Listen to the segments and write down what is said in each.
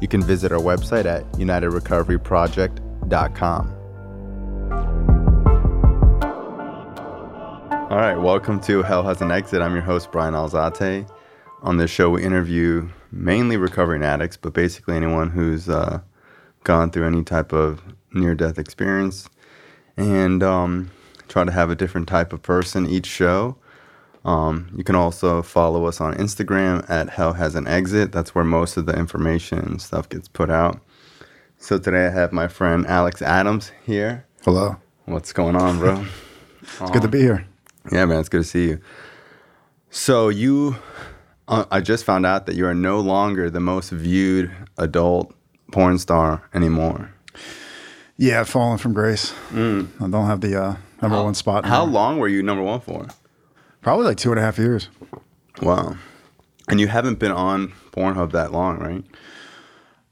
You can visit our website at unitedrecoveryproject.com. All right, welcome to Hell Has an Exit. I'm your host, Brian Alzate. On this show, we interview mainly recovering addicts, but basically anyone who's uh, gone through any type of near death experience and um, try to have a different type of person each show. Um, you can also follow us on Instagram at Hell Has an Exit. That's where most of the information and stuff gets put out. So today I have my friend Alex Adams here. Hello. What's going on, bro? It's good to be here. Yeah, man, it's good to see you. So you, uh, I just found out that you are no longer the most viewed adult porn star anymore. Yeah, I've fallen from grace. I don't have the uh, number one spot. How long were you number one for? Probably like two and a half years. Wow. And you haven't been on Pornhub that long, right?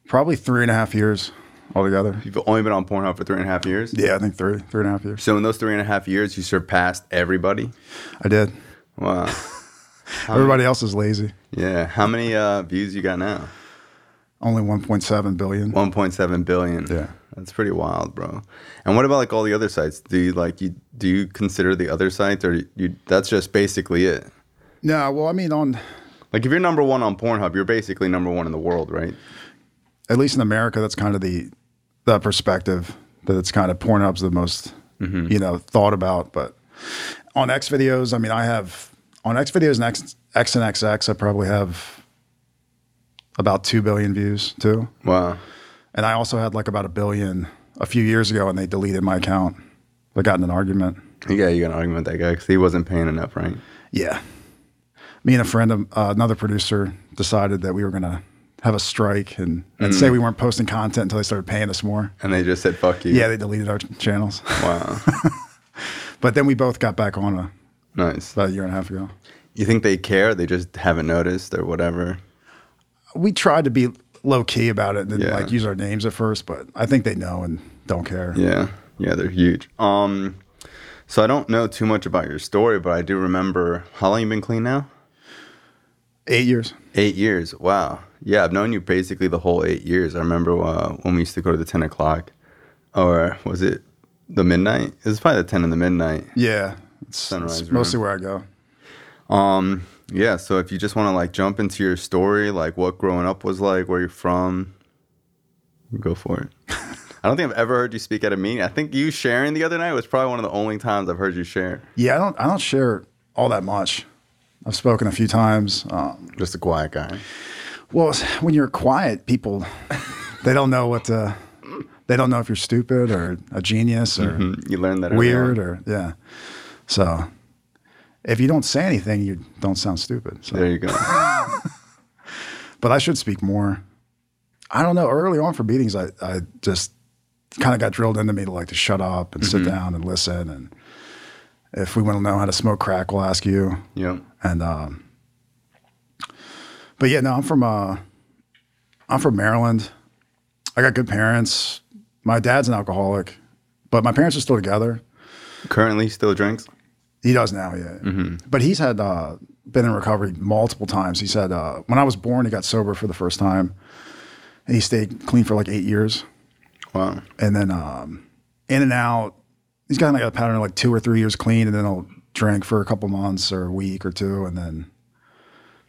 Probably three and a half years altogether. You've only been on Pornhub for three and a half years. Yeah, I think three, three and a half years. So in those three and a half years, you surpassed everybody. I did. Wow. Everybody else is lazy. Yeah. How many uh, views you got now? Only 1.7 billion. 1.7 billion. Yeah. That's pretty wild, bro. And what about like all the other sites? Do you like you do you consider the other sites or you that's just basically it? No, well, I mean, on Like if you're number 1 on Pornhub, you're basically number 1 in the world, right? at least in America, that's kind of the the perspective that it's kind of Pornhub's the most mm-hmm. you know thought about. But on XVideos, I mean, I have on XVideos and X, X and XX, I probably have about two billion views too. Wow. And I also had like about a billion a few years ago, and they deleted my account. I got in an argument. Yeah, you got an argument with that guy cuz he wasn't paying enough, right? Yeah, me and a friend, of, uh, another producer, decided that we were gonna have a strike and, and say we weren't posting content until they started paying us more. And they just said fuck you. Yeah, they deleted our channels. Wow. But then we both got back on a, nice. about a year and a half ago. You think they care? They just haven't noticed or whatever. We tried to be low key about it and Yeah. like use our names at first, but I think they know and don't care. Yeah, yeah, they're huge. Um, so I don't know too much about your story, but I do remember how long you've been clean now? Eight years. Eight years. Wow. Yeah, I've known you basically the whole eight years. I remember uh, when we used to go to the ten o'clock, or was it the midnight? It was probably the ten and the midnight. Yeah, it's, Sunrise it's mostly where I go. Um, yeah. So if you just want to like jump into your story, like what growing up was like, where you're from, go for it. I don't think I've ever heard you speak at a meeting. I think you sharing the other night was probably one of the only times I've heard you share. Yeah, I don't I don't share all that much. I've spoken a few times. Um, Just a quiet guy. well, when you're quiet, people they don't know what to. They don't know if you're stupid or a genius or Mhm. You learned that weird or yeah. So if you don't say anything, you don't sound stupid. So. There you go. but I should speak more. I don't know. Early on for meetings, I, I just kind of got drilled into me to like to shut up and sit down and listen. And if we want to know how to smoke crack, we'll ask you. yep. And um, but yeah, no, I'm from uh, I'm from Maryland. I got good parents. My dad's an alcoholic, but my parents are still together. Currently still drinks. He does now, yeah. But he's had uh, been in recovery multiple times. He said uh, when I was born, he got sober for the first time, and he stayed clean for like eight years, Wow. and then um, in and out. He's got like a pattern of like two or three years clean, and then he'll drink for a couple months or a week or two, and then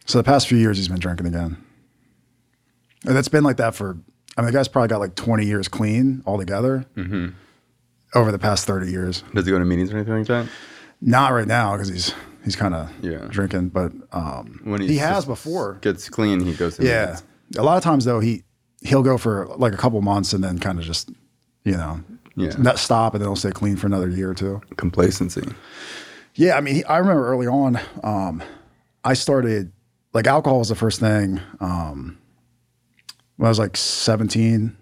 so the past few years he's been drinking again, and that's been like that for. I mean, the guy's probably got like twenty years clean altogether over the past thirty years. Does he go to meetings or anything like that? Not right now because he's he's kind of Yeah. drinking, but um, When he has before. Gets clean, he goes to Yeah, a lot of times though he he'll go for like a couple months and then kind of just you know Yeah. not stop and then he'll stay clean for another year or two. Complacency. Yeah, I mean he, I remember early on um, I started like alcohol was the first thing. Um, when I was like 17.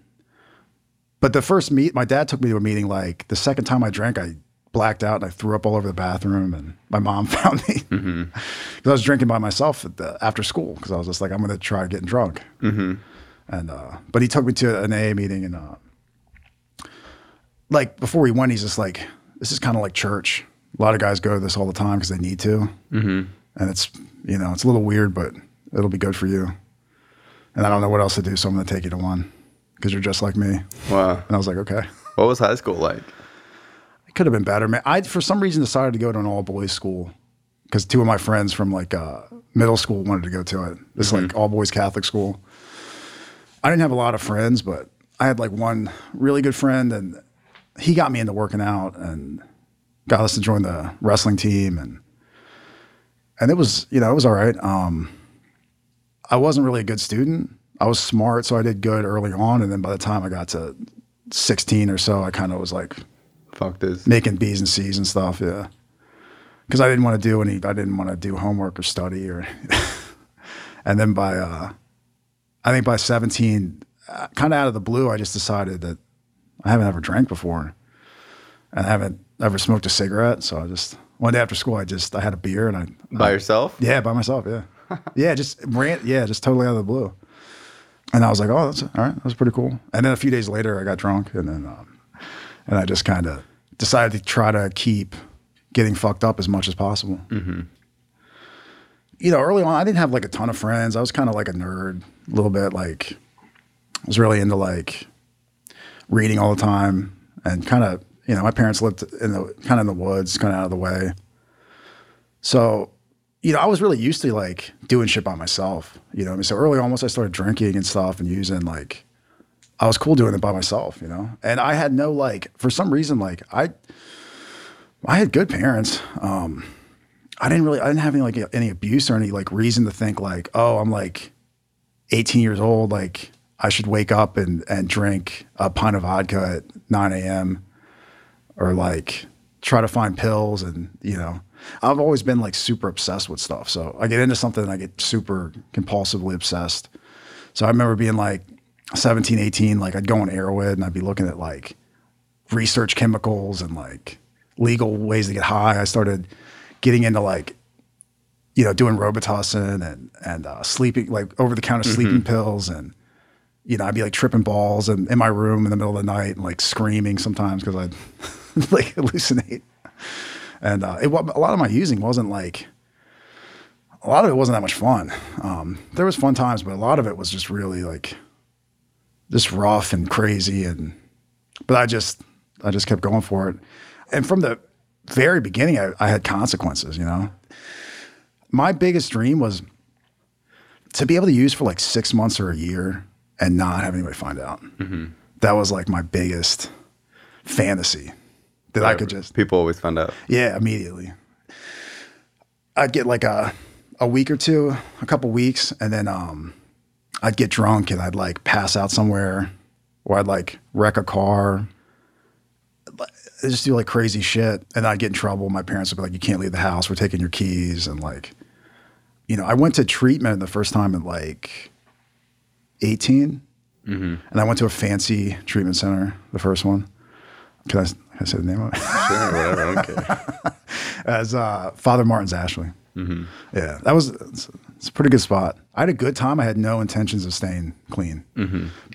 But the first meet, my dad took me to a meeting. Like the second time I drank, I blacked out and I threw up all over the bathroom. And my mom found me because I was drinking by myself at the, after school because I was just like, I'm going to try getting drunk. And uh, but he took me to an AA meeting and uh, like before we went, he's just like, this is kind of like church. A lot of guys go to this all the time because they need to, mm-hmm. and it's you know it's a little weird, but it'll be good for you. And I don't know what else to do, so I'm going to take you to one because you're just like me. Wow. And I was like, okay. What was high school like? Could have been better, man. I for some reason decided to go to an all boys school because two of my friends from like uh, middle school wanted to go to it. It's like all boys Catholic school. I didn't have a lot of friends, but I had like one really good friend, and he got me into working out and got us to join the wrestling team, and and it was you know it was all right. Um, I wasn't really a good student. I was smart, so I did good early on, and then by the time I got to 16 or so, I kind of was like Fuck this. making B's and C's and stuff. Yeah, because I didn't want to do any. I didn't want to do homework or study or. and then by, uh, I think by seventeen, uh, kind of out of the blue, I just decided that I haven't ever drank before, and I haven't ever smoked a cigarette. So I just one day after school, I just I had a beer and I By yourself? yeah, by myself. Yeah, yeah, just ran. Yeah, just totally out of the blue. And I was like, oh, that's all right. That was pretty cool. And then a few days later, I got drunk, and then um, and I just kind of decided to try to keep getting fucked up as much as possible. Mm-hmm. You know, early on, I didn't have like a ton of friends. I was kind of like a nerd, a little bit. Like, I was really into like reading all the time, and kind of, you know, my parents lived in the kind of in the woods, kind of out of the way. So, you know, I was really used to like doing shit by myself. You know, what I mean, so early on, once I started drinking and stuff and using, like, I was cool doing it by myself. You know, and I had no like, for some reason, like I, I had good parents. Um, I didn't really, I didn't have any like any abuse or any like reason to think like, oh, I'm like 18 years old, like I should wake up and and drink a pint of vodka at 9 a.m. or like try to find pills and you know. I've always been like super obsessed with stuff. So I get into something and I get super compulsively obsessed. So I remember being like 17, 18, like I'd go on Erowid and I'd be looking at like research chemicals and like legal ways to get high. I started getting into like, you know, doing Robitussin and and uh, sleeping like over the counter sleeping pills and you know I'd be like tripping balls and in my room in the middle of the night and like screaming sometimes because I'd like hallucinate. And uh, it a lot of my using wasn't like a lot of it wasn't that much fun. Um, there was fun times, but a lot of it was just really like just rough and crazy and but I just I just kept going for it. And from the very beginning I, I had consequences, you know. My biggest dream was to be able to use for like six months or a year and not have anybody find out. That was like my biggest fantasy that I could just People always find out. yeah, immediately. I'd get like a a week or two, a couple weeks, and then um, I'd get drunk and I'd like pass out somewhere, or I'd like wreck a car, I'd just do like crazy shit, and I'd get in trouble. My parents would be like, "You can't leave the house. We're taking your keys." And like, you know, I went to treatment the first time at like eighteen, and I went to a fancy treatment center, the first one. Can I, can I say the name of it? Sure, whatever. I don't care. as uh, Father Martin's Ashley. Yeah, that was it's, a pretty good spot. I had a good time. I had no intentions of staying clean,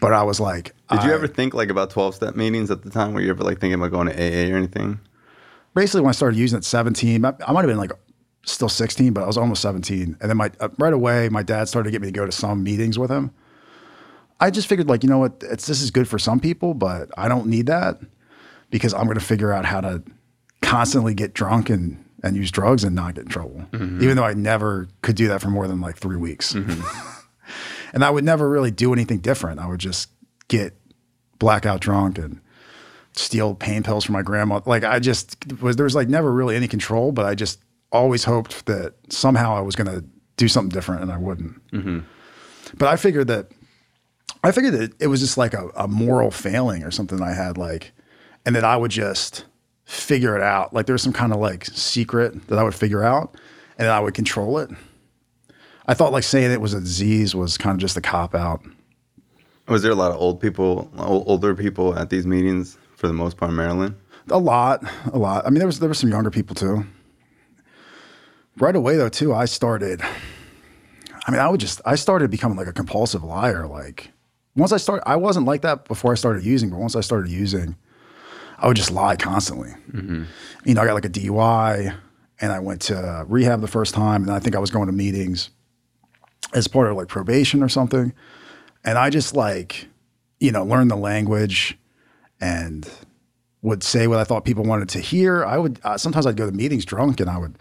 but I was like, Did you ever think like about 12 step meetings at the time? Were you ever like thinking about going to AA or anything? basically when I started using it 17, I, I might have been like still 16, but I was almost 17. And then my uh, right away, my dad started to get me to go to some meetings with him. I just figured like, you know what, it's this is good for some people, but I don't need that because I'm going to figure out how to constantly get drunk and and use drugs and not get in trouble. Mm-hmm. Even though I never could do that for more than like 3 weeks. Mm-hmm. and I would never really do anything different. I would just get blackout drunk and steal pain pills from my grandma. Like I just was there was like never really any control, but I just always hoped that somehow I was going to do something different, and I wouldn't. Mm-hmm. But I figured that I figured that it was just like a, a moral failing or something I had, like, and that I would just figure it out. Like there's some kind of like secret that I would figure out, and then I would control it. I thought like saying it was a disease was kind of just a cop out. Was there a lot of old people, older people at these meetings for the most part in Maryland? A lot, a lot. I mean, there was there were some younger people too. Right away though, too, I started. I mean, I would just I started becoming like a compulsive liar. Like once I started, I wasn't like that before I started using, but once I started using, I would just lie constantly. You know, I got like a DUI, and I went to rehab the first time, and I think I was going to meetings as part of like probation or something, and I just like, you know, learned the language, and would say what I thought people wanted to hear. I would uh, sometimes I'd go to meetings drunk, and I would.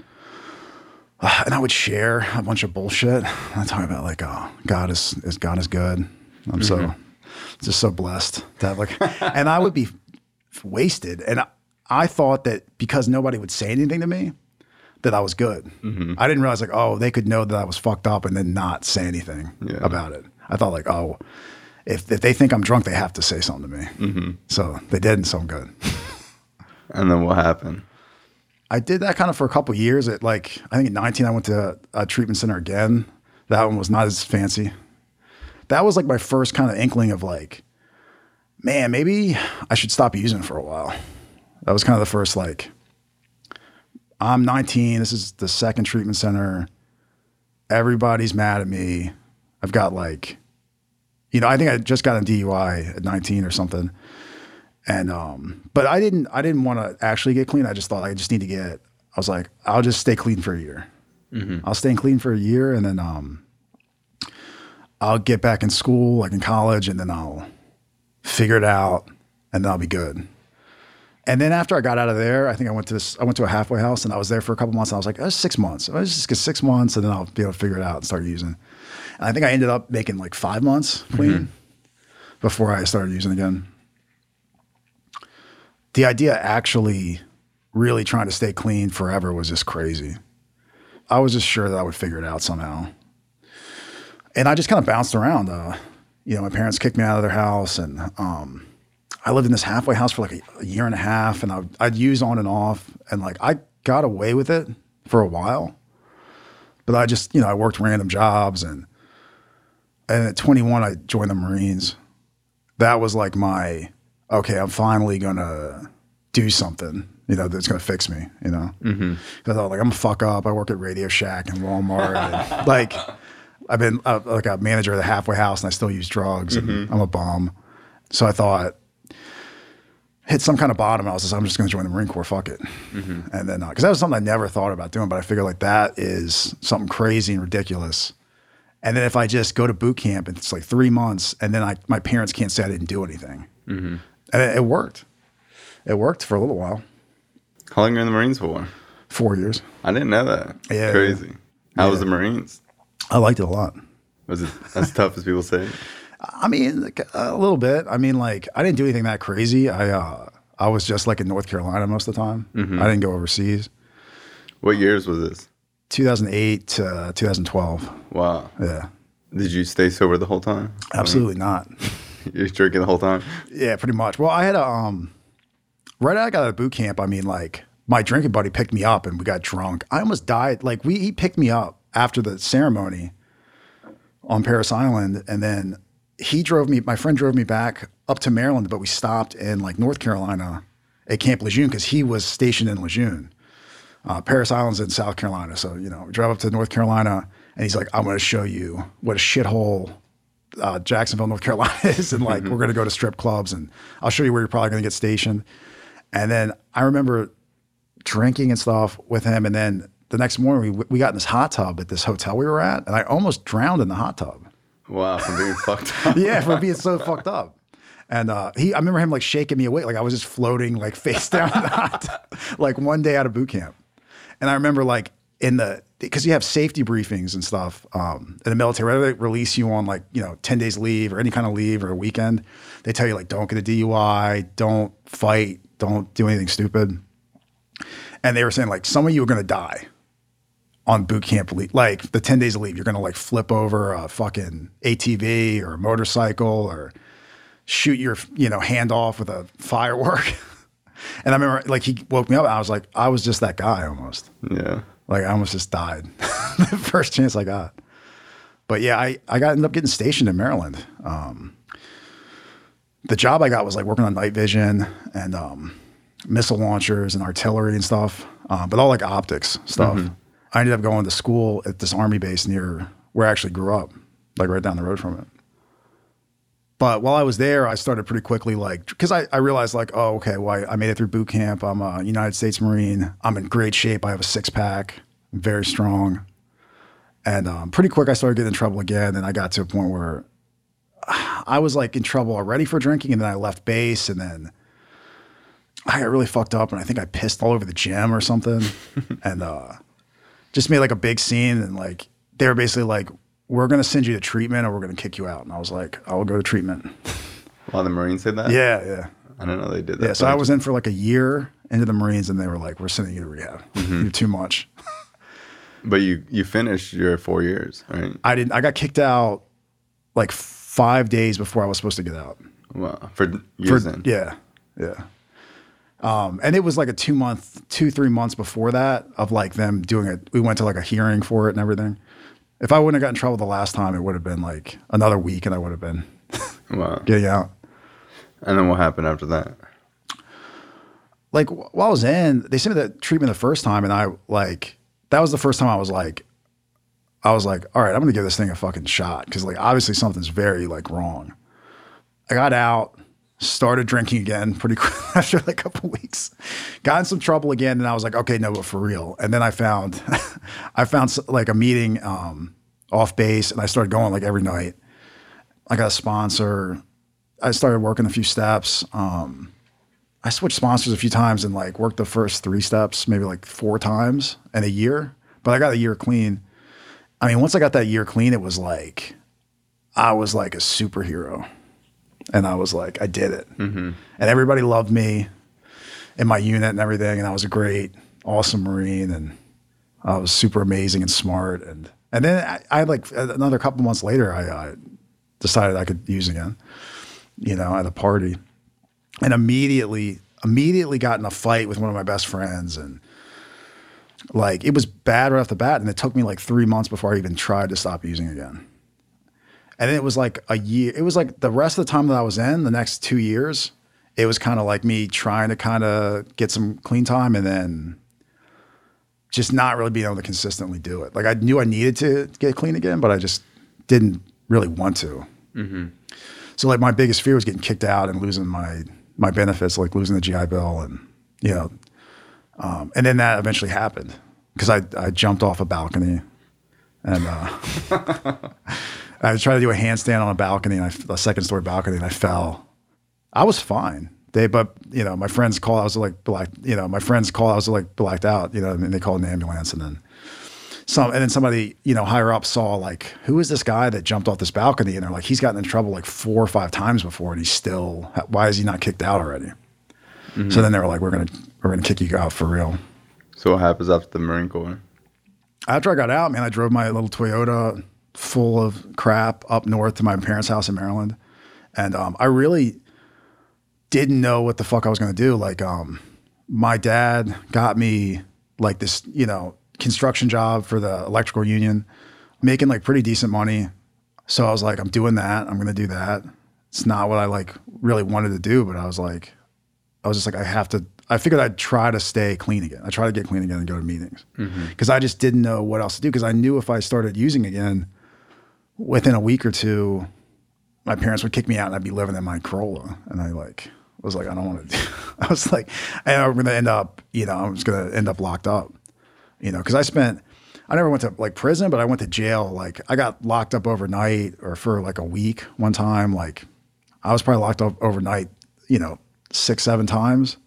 uh, and I would share a bunch of bullshit. I talk about like, oh, God is, is God is good. I'm so just so blessed to have like, and I would be wasted. And I, I thought that because nobody would say anything to me, that I was good. Mm-hmm. I didn't realize like, oh, they could know that I was fucked up and then not say anything Yeah. about it. I thought like, oh, if, if they think I'm drunk, they have to say something to me. Mm-hmm. So they didn't. So I'm good. And then what happened? I did that kind of for a couple years. At like, I think at 19, I went to a treatment center again. That one was not as fancy. That was like my first kind of inkling of like, man, maybe I should stop using for a while. That was kind of the first like, I'm 19. This is the second treatment center. Everybody's mad at me. I've got like, you know, I think I just got a DUI at 19 or something. And um, but I didn't I didn't want to actually get clean. I just thought I just need to get. I was like, I'll just stay clean for a year. I'll stay clean for a year, and then um, I'll get back in school, like in college, and then I'll figure it out, and then I'll be good. And then after I got out of there, I think I went to this. I went to a halfway house, and I was there for a couple months. And I was like, oh, six months. I was just get six months, and then I'll be able to figure it out and start using. And I think I ended up making like five months clean before I started using again the idea actually really trying to stay clean forever was just crazy. I was just sure that I would figure it out somehow. And I just kind of bounced around. Uh, you know, my parents kicked me out of their house, and um, I lived in this halfway house for like a, a year and a half, and I, I'd use on and off, and like I got away with it for a while. But I just, you know, I worked random jobs, and and at 21, I joined the Marines. That was like my okay, I'm finally gonna do something, you know, that's gonna fix me, you know. Mm-hmm. I thought like I'm a fuck up. I work at Radio Shack and Walmart, and like I've been uh, like a manager of the halfway house, and I still use drugs, and mm-hmm. I'm a bum. So I thought hit some kind of bottom. I was just I'm just gonna join the Marine Corps. Fuck it, mm-hmm. and then uh, because that was something I never thought about doing, but I figured like that is something crazy and ridiculous. And then if I just go to boot camp and it's like three months, and then I, my parents can't say I didn't do anything. Mm-hmm. And it, it worked. It worked for a little while, How long are you in the Marines for? four years. I didn't know that. Yeah. Crazy. How was the Marines? I liked it a lot. Was it as tough as people say? I mean, like, a little bit. I mean, like I didn't do anything that crazy. I uh, I was just like in North Carolina most of the time. I didn't go overseas. What years was this? 2008 to 2012. Wow. Yeah, Did you stay sober the whole time? absolutely not. You're drinking the whole time? Yeah, pretty much. Well, I had a um, right out I got out of boot camp. I mean, like my drinking buddy picked me up and we got drunk. I almost died. Like we, he picked me up after the ceremony on Parris Island, and then he drove me. My friend drove me back up to Maryland, but we stopped in like North Carolina at Camp Lejeune because he was stationed in Lejeune. Uh, Parris Island's in South Carolina, so you know, we drive up to North Carolina, and he's like, "I'm going to show you what a shithole uh, Jacksonville, North Carolina is, and like we're going to go to strip clubs, and I'll show you where you're probably going to get stationed." And then I remember drinking and stuff with him, and then the next morning we we got in this hot tub at this hotel we were at, and I almost drowned in the hot tub. Wow, from being fucked up. Yeah, for being so fucked up. And uh, he, I remember him like shaking me awake, like I was just floating like face down in the hot tub, like one day out of boot camp. And I remember like in the because you have safety briefings and stuff um, in the military, whether they release you on like you know ten days leave or any kind of leave or a weekend, they tell you like don't get a DUI, don't fight, don't do anything stupid. And they were saying like some of you are gonna die on boot camp leave, like the 10 days of leave, you're going to like flip over a fucking ATV or a motorcycle or shoot your, you know, hand off with a firework. and I remember like he woke me up and I was like, I was just that guy almost. Yeah. Like I almost just died the first chance I got. But yeah, I, I got ended up getting stationed in Maryland. Um, the job I got was like working on night vision and um, missile launchers and artillery and stuff, uh, but all like optics stuff. I ended up going to school at this army base near where I actually grew up, like right down the road from it. But while I was there, I started pretty quickly, like, because I, I realized, like, oh, okay, well, I, I made it through boot camp. I'm a United States Marine. I'm in great shape. I have a six pack, I'm very strong. And um, pretty quick, I started getting in trouble again. And I got to a point where I was like in trouble already for drinking. And then I left base. And then I got really fucked up. And I think I pissed all over the gym or something. and uh, just made like a big scene. And like, they were basically like, we're going to send you to treatment or we're going to kick you out. And I was like, I will go to treatment. While the Marines said that? Yeah, yeah. I don't know they did that. Yeah. So I was in for like a year into the Marines and they were like, we're sending you to rehab. Mm-hmm. You're too much. But you you finished your four years, right? I didn't, I got kicked out like five days before I was supposed to get out. Well, for For- years yeah. Yeah. Um, and it was like a two month, two, three months before that of like them doing it. We went to like a hearing for it and everything. If I wouldn't have gotten in trouble the last time, it would have been like another week and I would have been Wow. getting out. And then what happened after that? like while I was in, they sent me the treatment the first time, and I like that was the first time I was like, I was like, all right, I'm gonna give this thing a fucking shot because like obviously something's very like wrong. I got out, started drinking again pretty quick after like a couple weeks, got in some trouble again, and I was like, okay, no, but for real. And then I found, I found like a meeting um, off base, and I started going like every night. I got a sponsor. I started working a few steps. Um, I switched sponsors a few times and like worked the first three steps, maybe like four times in a year. But I got a year clean. I mean, once I got that year clean, it was like I was like a superhero, and I was like, I did it, mm-hmm. and everybody loved me in my unit and everything, and I was a great, awesome Marine, and I was super amazing and smart, and and then I, I had like another couple months later, I, I decided I could use again, you know, at a party. And immediately immediately got in a fight with one of my best friends. And like it was bad right off the bat. And it took me like three months before i even tried to stop using again and then it was like a year it was like the rest of the time that i was in the next two years it was kind of like me trying to kind of get some clean time and then just not really being able to consistently do it. Like i knew i needed to get clean again but i just didn't really want to. So like my biggest fear was getting kicked out and losing my my benefits, like losing the GI Bill, and you know, um, and then that eventually happened because I I jumped off a balcony, and uh, I tried to do a handstand on a balcony, and I, a second story balcony, and I fell. I was fine. They, but you know, my friends called. I was like black. You know, my friends called. I was like blacked out. You know, and they called an ambulance, and then some, and then somebody, you know, higher up saw like, who is this guy that jumped off this balcony? And they're like, he's gotten in trouble like four or five times before, and he's still. Why is he not kicked out already? So mm-hmm. then they were like, we're gonna we're gonna kick you out for real. So what happens after the Marine Corps? After I got out, man, I drove my little Toyota full of crap up north to my parents' house in Maryland, and um, I really didn't know what the fuck I was gonna do. Like, um, my dad got me like this, you know, construction job for the electrical union, making like pretty decent money. So I was like, I'm doing that. I'm gonna do that. It's not what I like really wanted to do, but I was like, I was just like, I have to. I figured I'd try to stay clean again. I try to get clean again and go to meetings because I just didn't know what else to do. Because I knew if I started using again, within a week or two, my parents would kick me out and I'd be living in my Corolla. And I like was like, I don't want to. do I was like, I'm going to end up, you know, I'm just going to end up locked up, you know, because I spent. I never went to like prison, but I went to jail. Like I got locked up overnight or for like a week one time. Like I was probably locked up overnight, you know, six, seven times,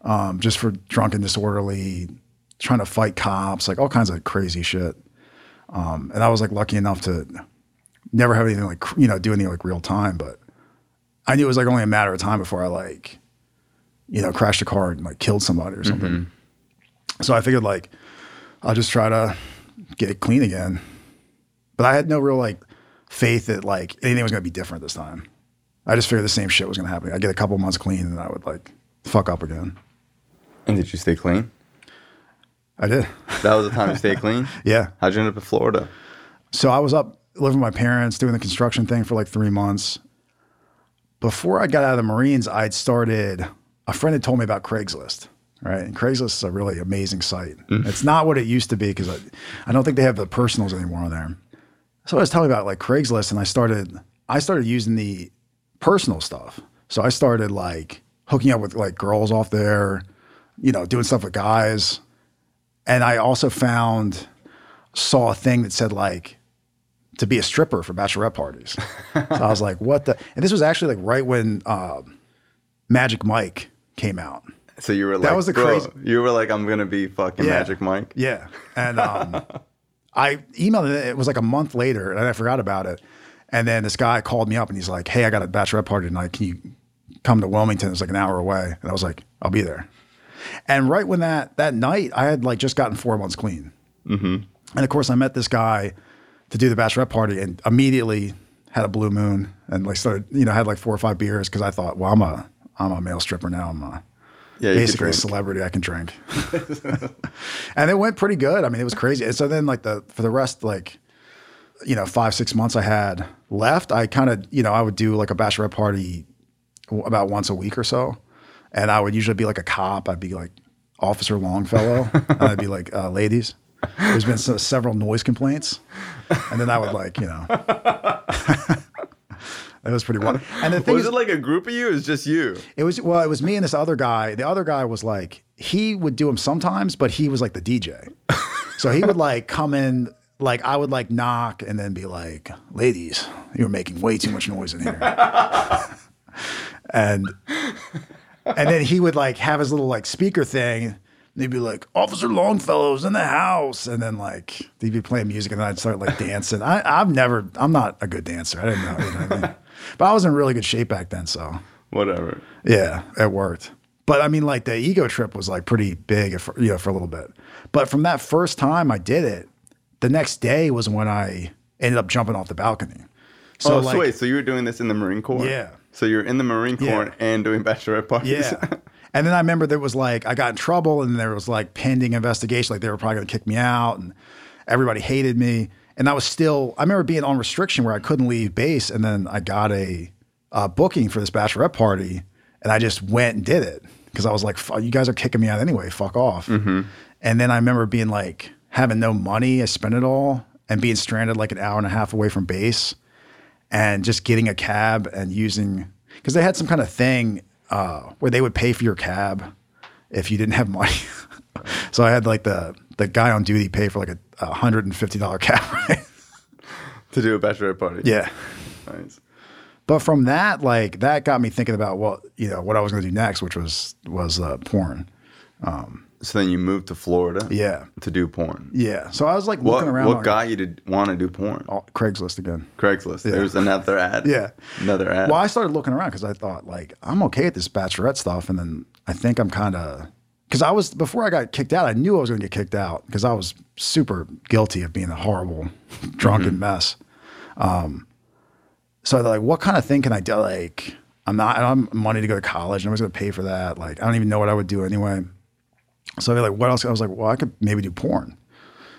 um, just for drunken, disorderly, trying to fight cops, like all kinds of crazy shit. Um, and I was like lucky enough to never have anything like you know do anything like real time, but I knew it was like only a matter of time before I like, you know, crashed a car and like killed somebody or something. Mm-hmm. So I figured like I'll just try to get it clean again. But I had no real like faith that like anything was gonna be different this time. I just figured the same shit was gonna happen. I'd get a couple months clean and I would like fuck up again. And did you stay clean? I did. That was the time you stayed clean? yeah. How'd you end up in Florida? So I was up living with my parents, doing the construction thing for like three months. before I got out of the Marines, I'd started. A friend had told me about Craigslist. Right, and Craigslist is a really amazing site. Mm. It's not what it used to be because I, I don't think they have the personals anymore on there. So I was telling about like Craigslist, and I started I started using the personal stuff. So I started like hooking up with like girls off there, you know, doing stuff with guys. And I also found saw a thing that said like to be a stripper for bachelorette parties. so I was like, what the? And this was actually like right when um, Magic Mike came out. So you were like, that was the crazy- You were like, I'm gonna be fucking Yeah. Magic Mike. Yeah. And um, I emailed it. It was like a month later, and I forgot about it. And then this guy called me up, and he's like, "Hey, I got a bachelorette party tonight. Can you come to Wilmington? It's like an hour away." And I was like, "I'll be there." And right when that that night, I had like just gotten four months clean. Mm-hmm. And of course, I met this guy to do the bachelorette party, and immediately had a blue moon, and like started, you know, had like four or five beers because I thought, well, I'm a I'm a male stripper now. I'm a Yeah, basically a celebrity. I can drink, and it went pretty good. I mean, it was crazy. And so then, like the for the rest, like you know, five six months I had left, I kind of you know I would do like a bachelorette party about once a week or so, and I would usually be like a cop. I'd be like Officer Longfellow, and I'd be like uh, ladies. There's been se- several noise complaints, and then I would like you know. It was pretty wild. And the thing Was is, it like a group of you? It was just you. it was well, it was me and this other guy. The other guy was like he would do them sometimes, but he was like the DJ. So he would like come in, like I would like knock and then be like, "Ladies, you're making way too much noise in here," and and then he would like have his little like speaker thing. He'd be like, "Officer Longfellow's in the house," and then like they'd be playing music, and then I'd start like dancing. I, I've never, I'm not a good dancer. I didn't know, you know what I mean? but I was in really good shape back then, so. Whatever. Yeah, it worked. But I mean, like the ego trip was like pretty big, for, you know, for a little bit. But from that first time I did it, the next day was when I ended up jumping off the balcony. So oh, like, so wait, so you were doing this in the Marine Corps? Yeah. So you're in the Marine Corps Yeah. and doing bachelorette parties. yeah. And then I remember there was like I got in trouble, and there was like pending investigation. Like they were probably going to kick me out, and everybody hated me. And I was still. I remember being on restriction where I couldn't leave base, and then I got a, uh booking for this bachelorette party, and I just went and did it because I was like, "You guys are kicking me out anyway. Fuck off." And then I remember being like having no money. I spent it all, and being stranded like an hour and a half away from base and just getting a cab and using because they had some kind of thing uh, where they would pay for your cab if you didn't have money. so I had like the the guy on duty pay for like a, a hundred and fifty dollar cab ride. to do a bachelorette party. yeah. Nice. But from that, like that got me thinking about what you know what I was going to do next, which was was uh, porn. So then you moved to Florida. Yeah, To do porn. yeah. So I was like What looking around. what got you to want to do porn? oh, Craigslist again. Craigslist. There's another ad. Yeah. Another ad. Well, I started looking around because I thought like I'm okay at this bachelorette stuff, and then I think I'm kind of because I was before I got kicked out. I knew I was going to get kicked out because I was super guilty of being a horrible drunken mess. Um, so I thought, like, what kind of thing can I do? Like, I'm not. I don't have money to go to college. Nobody's going to pay for that. Like, I don't even know what I would do anyway. So I was like, what else? I was like, well, I could maybe do porn.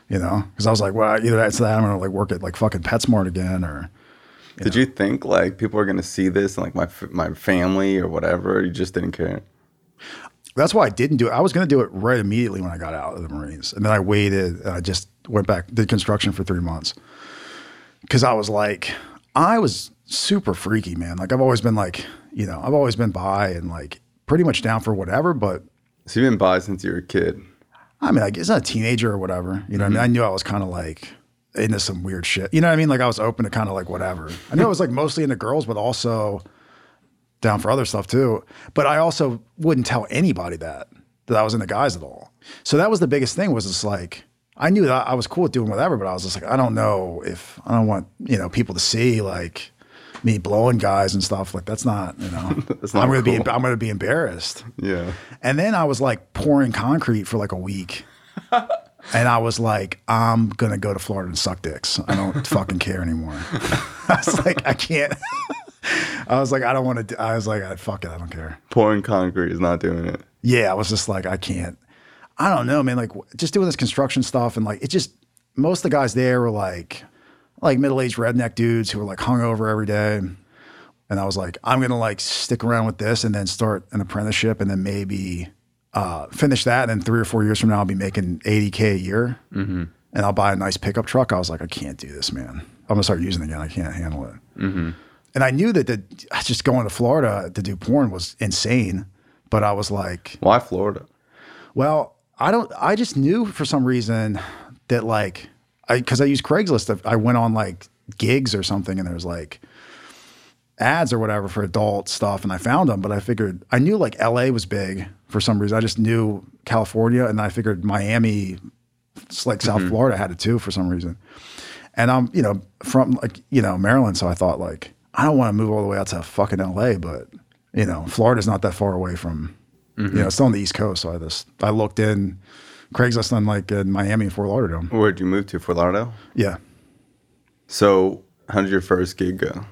You know, because I was like, well, either that's that. I'm going to like work at like fucking PetSmart again, or Did you think like people are gonna see this and like my my family or whatever? You just didn't care. That's why I didn't do it. I was going to do it right immediately when I got out of the Marines. And then I waited and I just went back, did construction for three months. Cause I was like, I was super freaky, man. Like I've always been like, you know, I've always been by and like pretty much down for whatever. But So you've been bi since you were a kid. I mean, like, it's not a teenager or whatever. You know what I mean? Mm-hmm. I knew I was kind of like into some weird shit. You know what I mean? Like I was open to kind of like whatever. I knew I was like mostly into girls, but also down for other stuff too. But I also wouldn't tell anybody that that I was into guys at all. So that was the biggest thing was just like I knew that I was cool with doing whatever, but I was just like, I don't know if I don't want, you know, people to see like me blowing guys and stuff. Like that's not, you know, That's not I'm gonna be. I'm gonna be embarrassed. Yeah. And then I was like pouring concrete for like a week. and I was like, I'm gonna go to Florida and suck dicks. I don't fucking care anymore. I was like, I can't. I was like, I don't want to. I was like, fuck it, I don't care. Pouring concrete is not doing it. Yeah, I was just like, I can't. I don't know, man. Like, just doing this construction stuff and like, it just most of the guys there were like, like middle aged redneck dudes who were like hungover every day. and I was like, I'm gonna like stick around with this and then start an apprenticeship and then maybe uh, finish that. And then three or four years from now, I'll be making 80k a year, and I'll buy a nice pickup truck. I was like, I can't do this, man. I'm gonna start using it again. I can't handle it. And I knew that the, just going to Florida to do porn was insane, but I was like, Why Florida? well, I don't. I just knew for some reason that like, because I used Craigslist. I went on like gigs or something, and there was like ads or whatever for adult stuff, and I found them. But I figured I knew like L.A. was big for some reason. I just knew California, and I figured Miami, like South mm-hmm. Florida, had it too for some reason. And I'm you know from like you know Maryland, so I thought like I don't want to move all the way out to fucking L.A., but you know Florida's not that far away from you mm-hmm. know, it's still on the East Coast. So I just I looked in Craigslist on like in Miami and Fort Lauderdale. Where'd you move to? Fort Lauderdale? Yeah, So, how did your first gig go?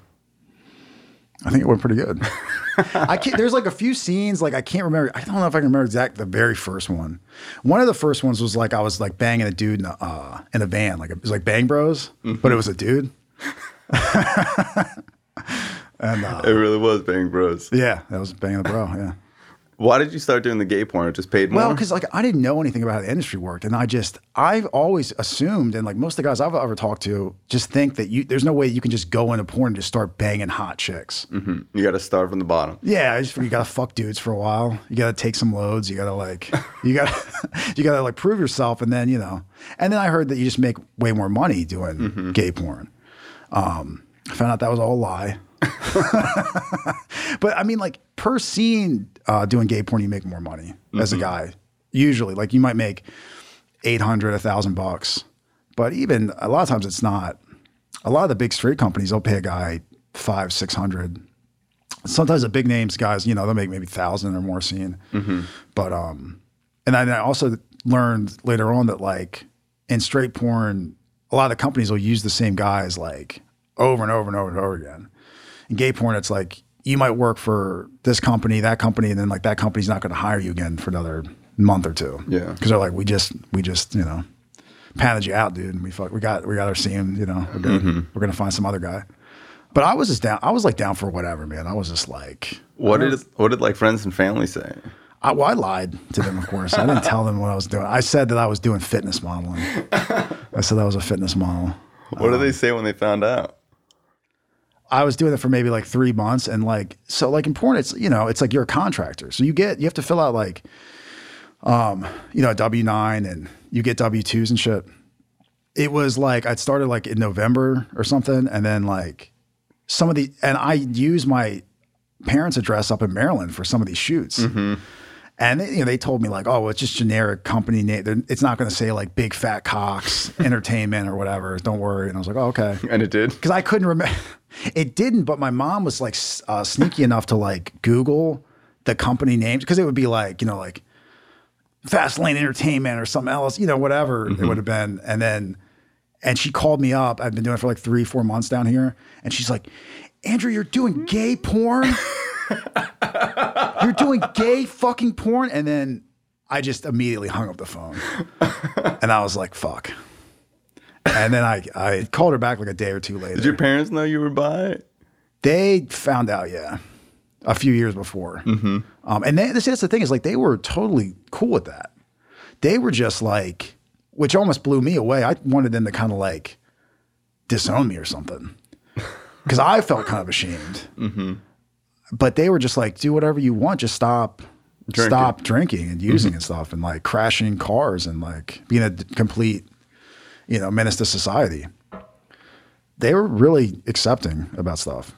I think it went pretty good. I can't. There's like a few scenes like I can't remember. I don't know if I can remember exact the very first one. One of the first ones was like I was like banging a dude in a uh, in a van, like it was like Bang Bros, but it was a dude. and uh, It really was Bang Bros. yeah, that was Bang the bro. Yeah. Why did you start doing the gay porn? It just paid more? Well, because like I didn't know anything about how the industry worked, and I just I've always assumed, and like most of the guys I've ever talked to, just think that you there's no way you can just go into porn and just start banging hot chicks. Mhm. you got to start from the bottom. Yeah, I just you gotta fuck dudes for a while. You gotta take some loads. You gotta like you gotta you gotta like prove yourself, and then you know. And then I heard that you just make way more money doing gay porn. Um, I found out that was all a lie. but I mean, like per scene, uh, doing gay porn, you make more money as a guy. Usually, like you might make eight hundred, a thousand bucks, but even a lot of times it's not. A lot of the big straight companies, they'll pay a guy five, six hundred. Sometimes the big names guys, you know, they'll make maybe thousand or more scene. But um, and then I also learned later on that like in straight porn, a lot of the companies will use the same guys like over and over and over and over again. In gay porn, it's like you might work for this company, that company, and then like that company's not going to hire you again for another month or two. Yeah. because they're like, we just, we just, you know, pounded you out, dude. And we fuck, we got, we got our scene. You know, we're gonna, we're gonna find some other guy. But I was just down. I was like down for whatever, man. I was just like, What did what did like friends and family say? I, well, I lied to them, of course. I didn't tell them what I was doing. I said that I was doing fitness modeling. I said I was a fitness model. What did um, they say when they found out? I was doing it for maybe like three months, and like so, like in porn, it's you know, it's like you're a contractor, so you get you have to fill out like, um, you know, a W nine, and you get W twos and shit. It was like I started like in November or something, and then like some of the and I used my parents' address up in Maryland for some of these shoots. And they, you know, they told me like, oh, well, it's just generic company name. They're- It's not going to say like Big Fat Cox Entertainment or whatever. Don't worry. And I was like, oh, okay And it did. because I couldn't remember. It didn't, but my mom was like uh, sneaky enough to like Google the company names because it would be like you know like Fast Lane Entertainment or something else, you know, whatever it would have been. And then, and she called me up. I'd been doing it for like three, four months down here, and she's like, "Andrew, you're doing gay porn. you're doing gay fucking porn." And then I just immediately hung up the phone, and I was like, "Fuck." And then I, I called her back like a day or two later. Did your parents know you were bi? They found out, yeah, a few years before. Um, and they, this, that's the thing is like they were totally cool with that. They were just like, which almost blew me away. I wanted them to kind of like disown me or something because I felt kind of ashamed. But they were just like, do whatever you want, just stop. Drinking. Stop drinking and mm-hmm. using and stuff, and like crashing cars and like being a complete, you know, menace to society they were really accepting about stuff.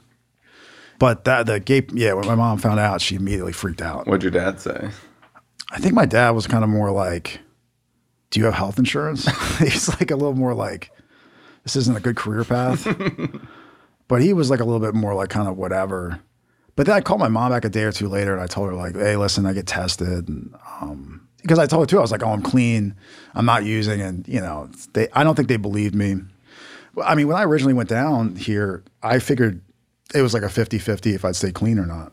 But that the gay, yeah, when my mom found out, she immediately freaked out. What'd your dad say? I think my dad was kind of more like, "Do you have health insurance?" He's like a little more like, "This isn't a good career path." but he was like a little bit more like kind of whatever. But then I called my mom back a day or two later, and I told her like, "Hey, listen, I get tested," and um, because I told her too, I was like, "Oh, I'm clean, I'm not using," and you know, they, I don't think they believed me. I mean, when I originally went down here, I figured it was like a 50-50 if I'd stay clean or not.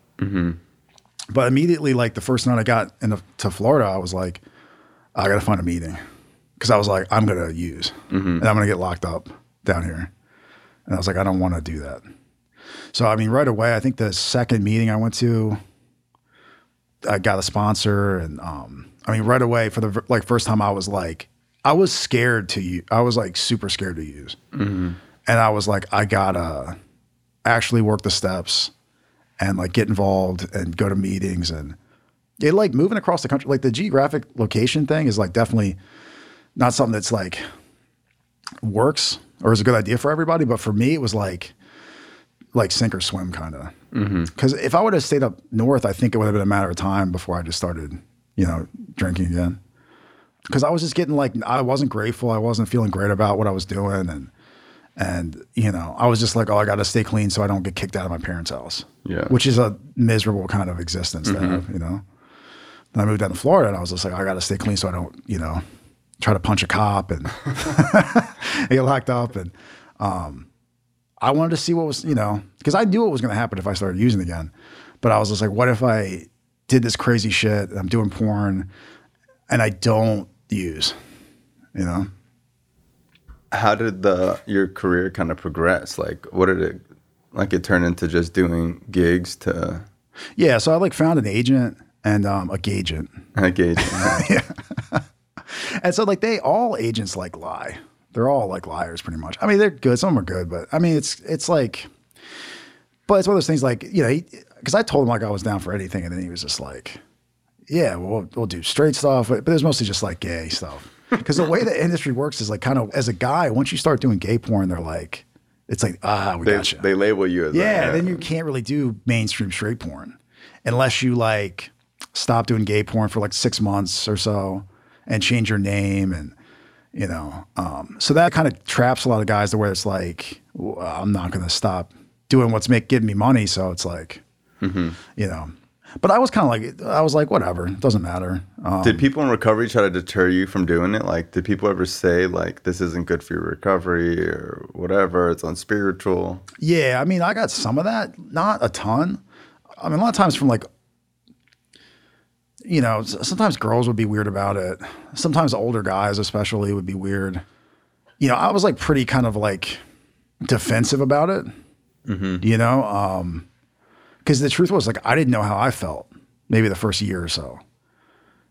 But immediately, like the first night I got into to Florida, I was like, I got to find a meeting. Because I was like, I'm gonna use and I'm gonna get locked up down here, and I was like, I don't want to do that. So I mean, right away, I think the second meeting I went to, I got a sponsor, and um, I mean, right away for the like first time, I was like, I was scared to use. I was like super scared to use, and I was like, I gotta actually work the steps and like get involved and go to meetings and it like moving across the country. Like the geographic location thing is like definitely not something that's like works or is a good idea for everybody. But for me, it was like like sink or swim kind of. Because if I would have stayed up north, I think it would have been a matter of time before I just started, you know, drinking again. Because I was just getting like I wasn't grateful. I wasn't feeling great about what I was doing, and and you know I was just like, oh, I got to stay clean so I don't get kicked out of my parents' house. Yeah. which is a miserable kind of existence to have, you know. Then I moved down to Florida, and I was just like, I got to stay clean so I don't, you know, try to punch a cop and get locked up. And um, I wanted to see what was, you know, because I knew what was going to happen if I started using again. But I was just like, what if I did this crazy shit? And I'm doing porn, and I don't use, you know. How did the your career kind of progress? Like, what did it like? It turned into just doing gigs to Yeah, so I like found an agent and um, a gagent. engage. And so like they all agents like lie. They're all like liars pretty much. I mean, they're good. Some are good, but I mean, it's it's like, but it's one of those things like you know, because I told him like I was down for anything, and then he was just like, yeah, well, we'll, do straight stuff, but, but it was mostly just like gay stuff. Because the way the industry works is like kind of as a guy, once you start doing gay porn, they're like, it's like ah, we they, gotcha. they label you as that, Yeah, then you can't really do mainstream straight porn unless you like stop doing gay porn for like six months or so and change your name and you know. Um, so that kind of traps a lot of guys to where it's like well, I'm not going to stop doing what's make giving me money. So it's like you know. But I was kind of like I was like whatever, it doesn't matter. Um, Did people in recovery try to deter you from doing it? Like, did people ever say like this isn't good for your recovery or whatever? It's unspiritual. Yeah, I mean, I got some of that, not a ton. I mean, a lot of times from like, you know, sometimes girls would be weird about it. Sometimes older guys, especially, would be weird. You know, I was like pretty kind of like defensive about it. You know, um, because the truth was like I didn't know how I felt maybe the first year or so.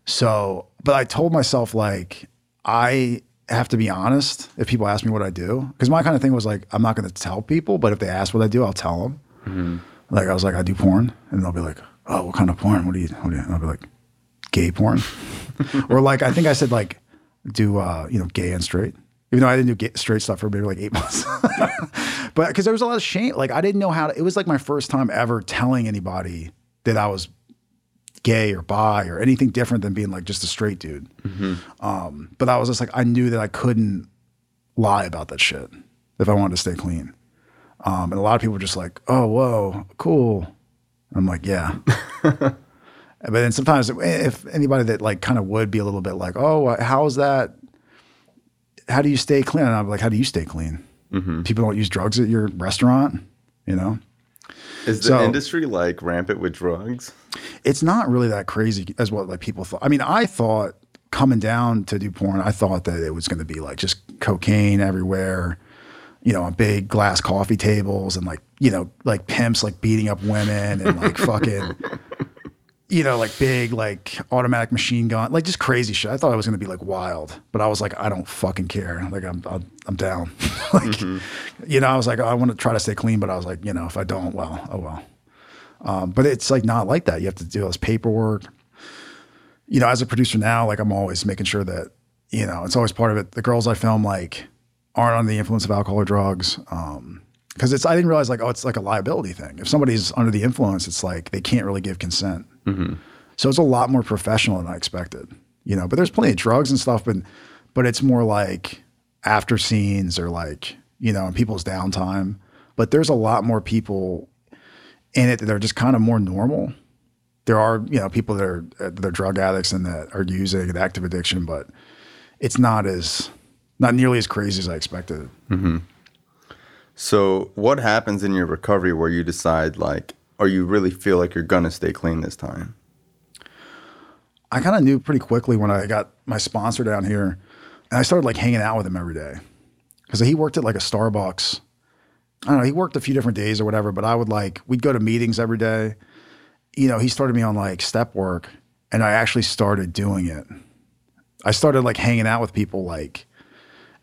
So, but I told myself like I have to be honest if people ask me what I do because my kind of thing was like I'm not going to tell people, but if they ask what I do, I'll tell them. Like I was like I do porn, and they'll be like, "Oh, what kind of porn? What do you?" What do you? And I'll be like, "Gay porn," or like I think I said like do uh, you know gay and straight. Even though I didn't do gay, straight stuff for maybe like eight months, but because there was a lot of shame. Like I didn't know how to. It was like my first time ever telling anybody that I was gay or bi or anything different than being like just a straight dude. Um, but I was just like, I knew that I couldn't lie about that shit if I wanted to stay clean. Um, and a lot of people were just like, oh, whoa, cool. I'm like, yeah. but then sometimes if anybody that like kind of would be a little bit like, oh, how's that? How do you stay clean? And I'm like, how do you stay clean? Mm-hmm. People don't use drugs at your restaurant, you know? Is the So- industry like rampant with drugs? it's not really that crazy as what like people thought. I mean, I thought coming down to do porn, I thought that it was going to be like just cocaine everywhere, you know, on big glass coffee tables and like, you know, like pimps like beating up women and like fucking, you know, like big like automatic machine gun, like just crazy shit. I thought I was going to be like wild, but I was like, I don't fucking care. Like I'm, I'm, I'm down. like, you know, I was like, I want to try to stay clean, but I was like, you know, if I don't, well, oh well. Um, but it's like not like that. You have to do all this paperwork. You know, as a producer now, like I'm always making sure that, you know, it's always part of it. The girls I film like aren't under the influence of alcohol or drugs. Um, cause it's, I didn't realize like, oh, it's like a liability thing. If somebody's under the influence, it's like they can't really give consent. Mm-hmm. So it's a lot more professional than I expected, you know, but there's plenty of drugs and stuff, but, but it's more like after scenes or like, you know, in people's downtime, but there's a lot more people in it that are just kind of more normal. There are, you know, people that are that are drug addicts and that are using an active addiction, but it's not as not nearly as crazy as I expected. Mm-hmm. So, what happens in your recovery where you decide, like, or you really feel like you're gonna stay clean this time? I kind of knew pretty quickly when I got my sponsor down here, and I started like hanging out with him every day because he worked at like a Starbucks I don't know, he worked a few different days or whatever, but I would like, we'd go to meetings every day. You know, he started me on like step work and I actually started doing it. I started like hanging out with people like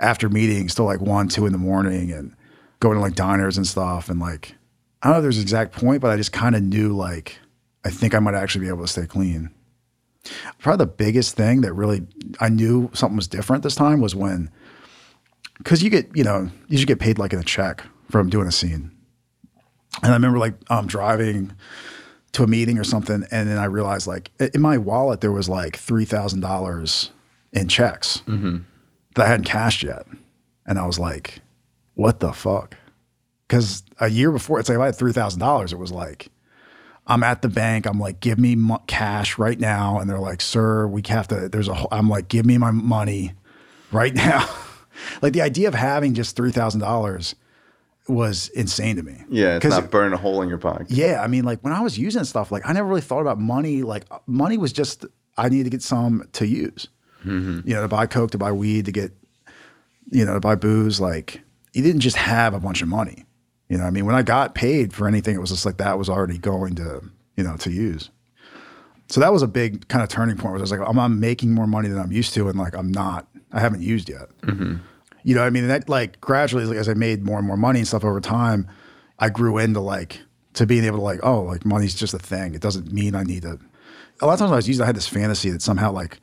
after meetings till like one, two in the morning and going to like diners and stuff. And like, I don't know if there's an exact point, but I just kind of knew like, I think I might actually be able to stay clean. Probably the biggest thing that really I knew something was different this time was when, because you get, you know, you should get paid like in a check from doing a scene. And I remember like um, driving to a meeting or something, and then I realized like in my wallet there was like three thousand dollars in checks that I hadn't cashed yet, and I was like, "What the fuck?" Because a year before, it's like if I had three thousand dollars, it was like I'm at the bank. I'm like, give me cash right now. And they're like, sir, we have to, there's a, whole- I'm like, give me my money right now. like the idea of having just $3,000 was insane to me. Yeah, it's not burning a hole in your pocket. yeah. I mean, like when I was using stuff, like I never really thought about money. Like money was just, I needed to get some to use, mm-hmm. you know, to buy Coke, to buy weed, to get, you know, to buy booze. Like you didn't just have a bunch of money. You know, what I mean, when I got paid for anything, it was just like that was already going to, you know, to use. So that was a big kind of turning point where I was like, I'm, I'm making more money than I'm used to, and like I'm not, I haven't used yet. Mm-hmm. You know, what I mean, And that like gradually, like, as I made more and more money and stuff over time, I grew into like to being able to like, oh, like money's just a thing. It doesn't mean I need to. A lot of times I was using, I had this fantasy that somehow like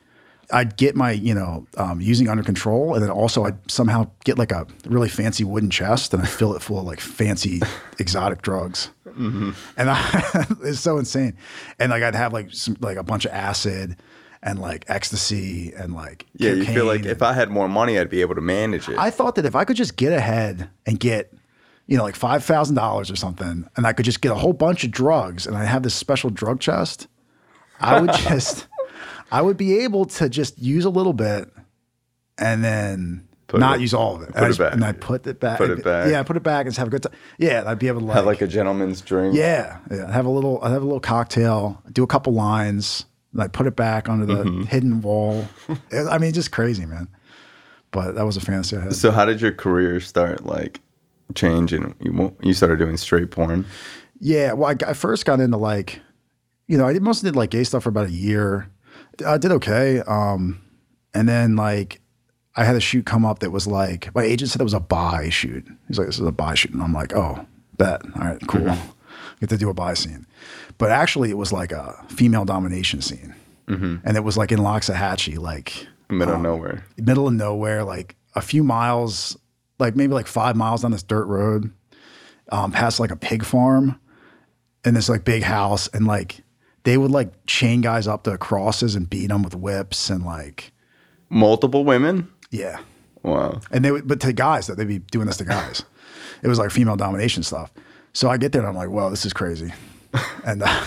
I'd get my, you know, um, using under control, and then also I'd somehow get like a really fancy wooden chest, and I fill it full of like fancy exotic drugs, and I, it's so insane. And like I'd have like some, like a bunch of acid and like ecstasy and like Yeah, you feel like if I had more money, I'd be able to manage it. I thought that if I could just get ahead and get, you know, like five thousand dollars or something, and I could just get a whole bunch of drugs, and I have this special drug chest, I would just, I would be able to just use a little bit, and then Put not it- use all of it. put and I it just- back. and I put it back. Put it back. Yeah, put it back and just have a good time. Yeah, I'd be able to like, have like a gentleman's drink. yeah, yeah, have a little, I'd have a little cocktail, do a couple lines, like put it back under the Mm-hmm. hidden wall. I mean, just crazy, man. But that was a fantasy I had. So how did your career start like changing? You mo- you started doing straight porn. Yeah, well, I, I first got into like, you know, I did mostly did like gay stuff for about a year. I did okay, um, and then like I had a shoot come up that was like my agent said it was a bi shoot. He's like, "This is a bi shoot," and I'm like, "Oh, bet, all right, cool, get to do a bi scene." But actually, it was like a female domination scene, and it was like in Loxahatchee, like Middle of nowhere. middle of nowhere, like a few miles, like maybe like five miles down this dirt road, um, past like a pig farm and this like big house. And like they would like chain guys up to crosses and beat them with whips and like, Multiple women. yeah. Wow. And they would, but to guys, that they'd be doing this to guys. it was like female domination stuff. So I get there and I'm like, well, this is crazy. and, uh,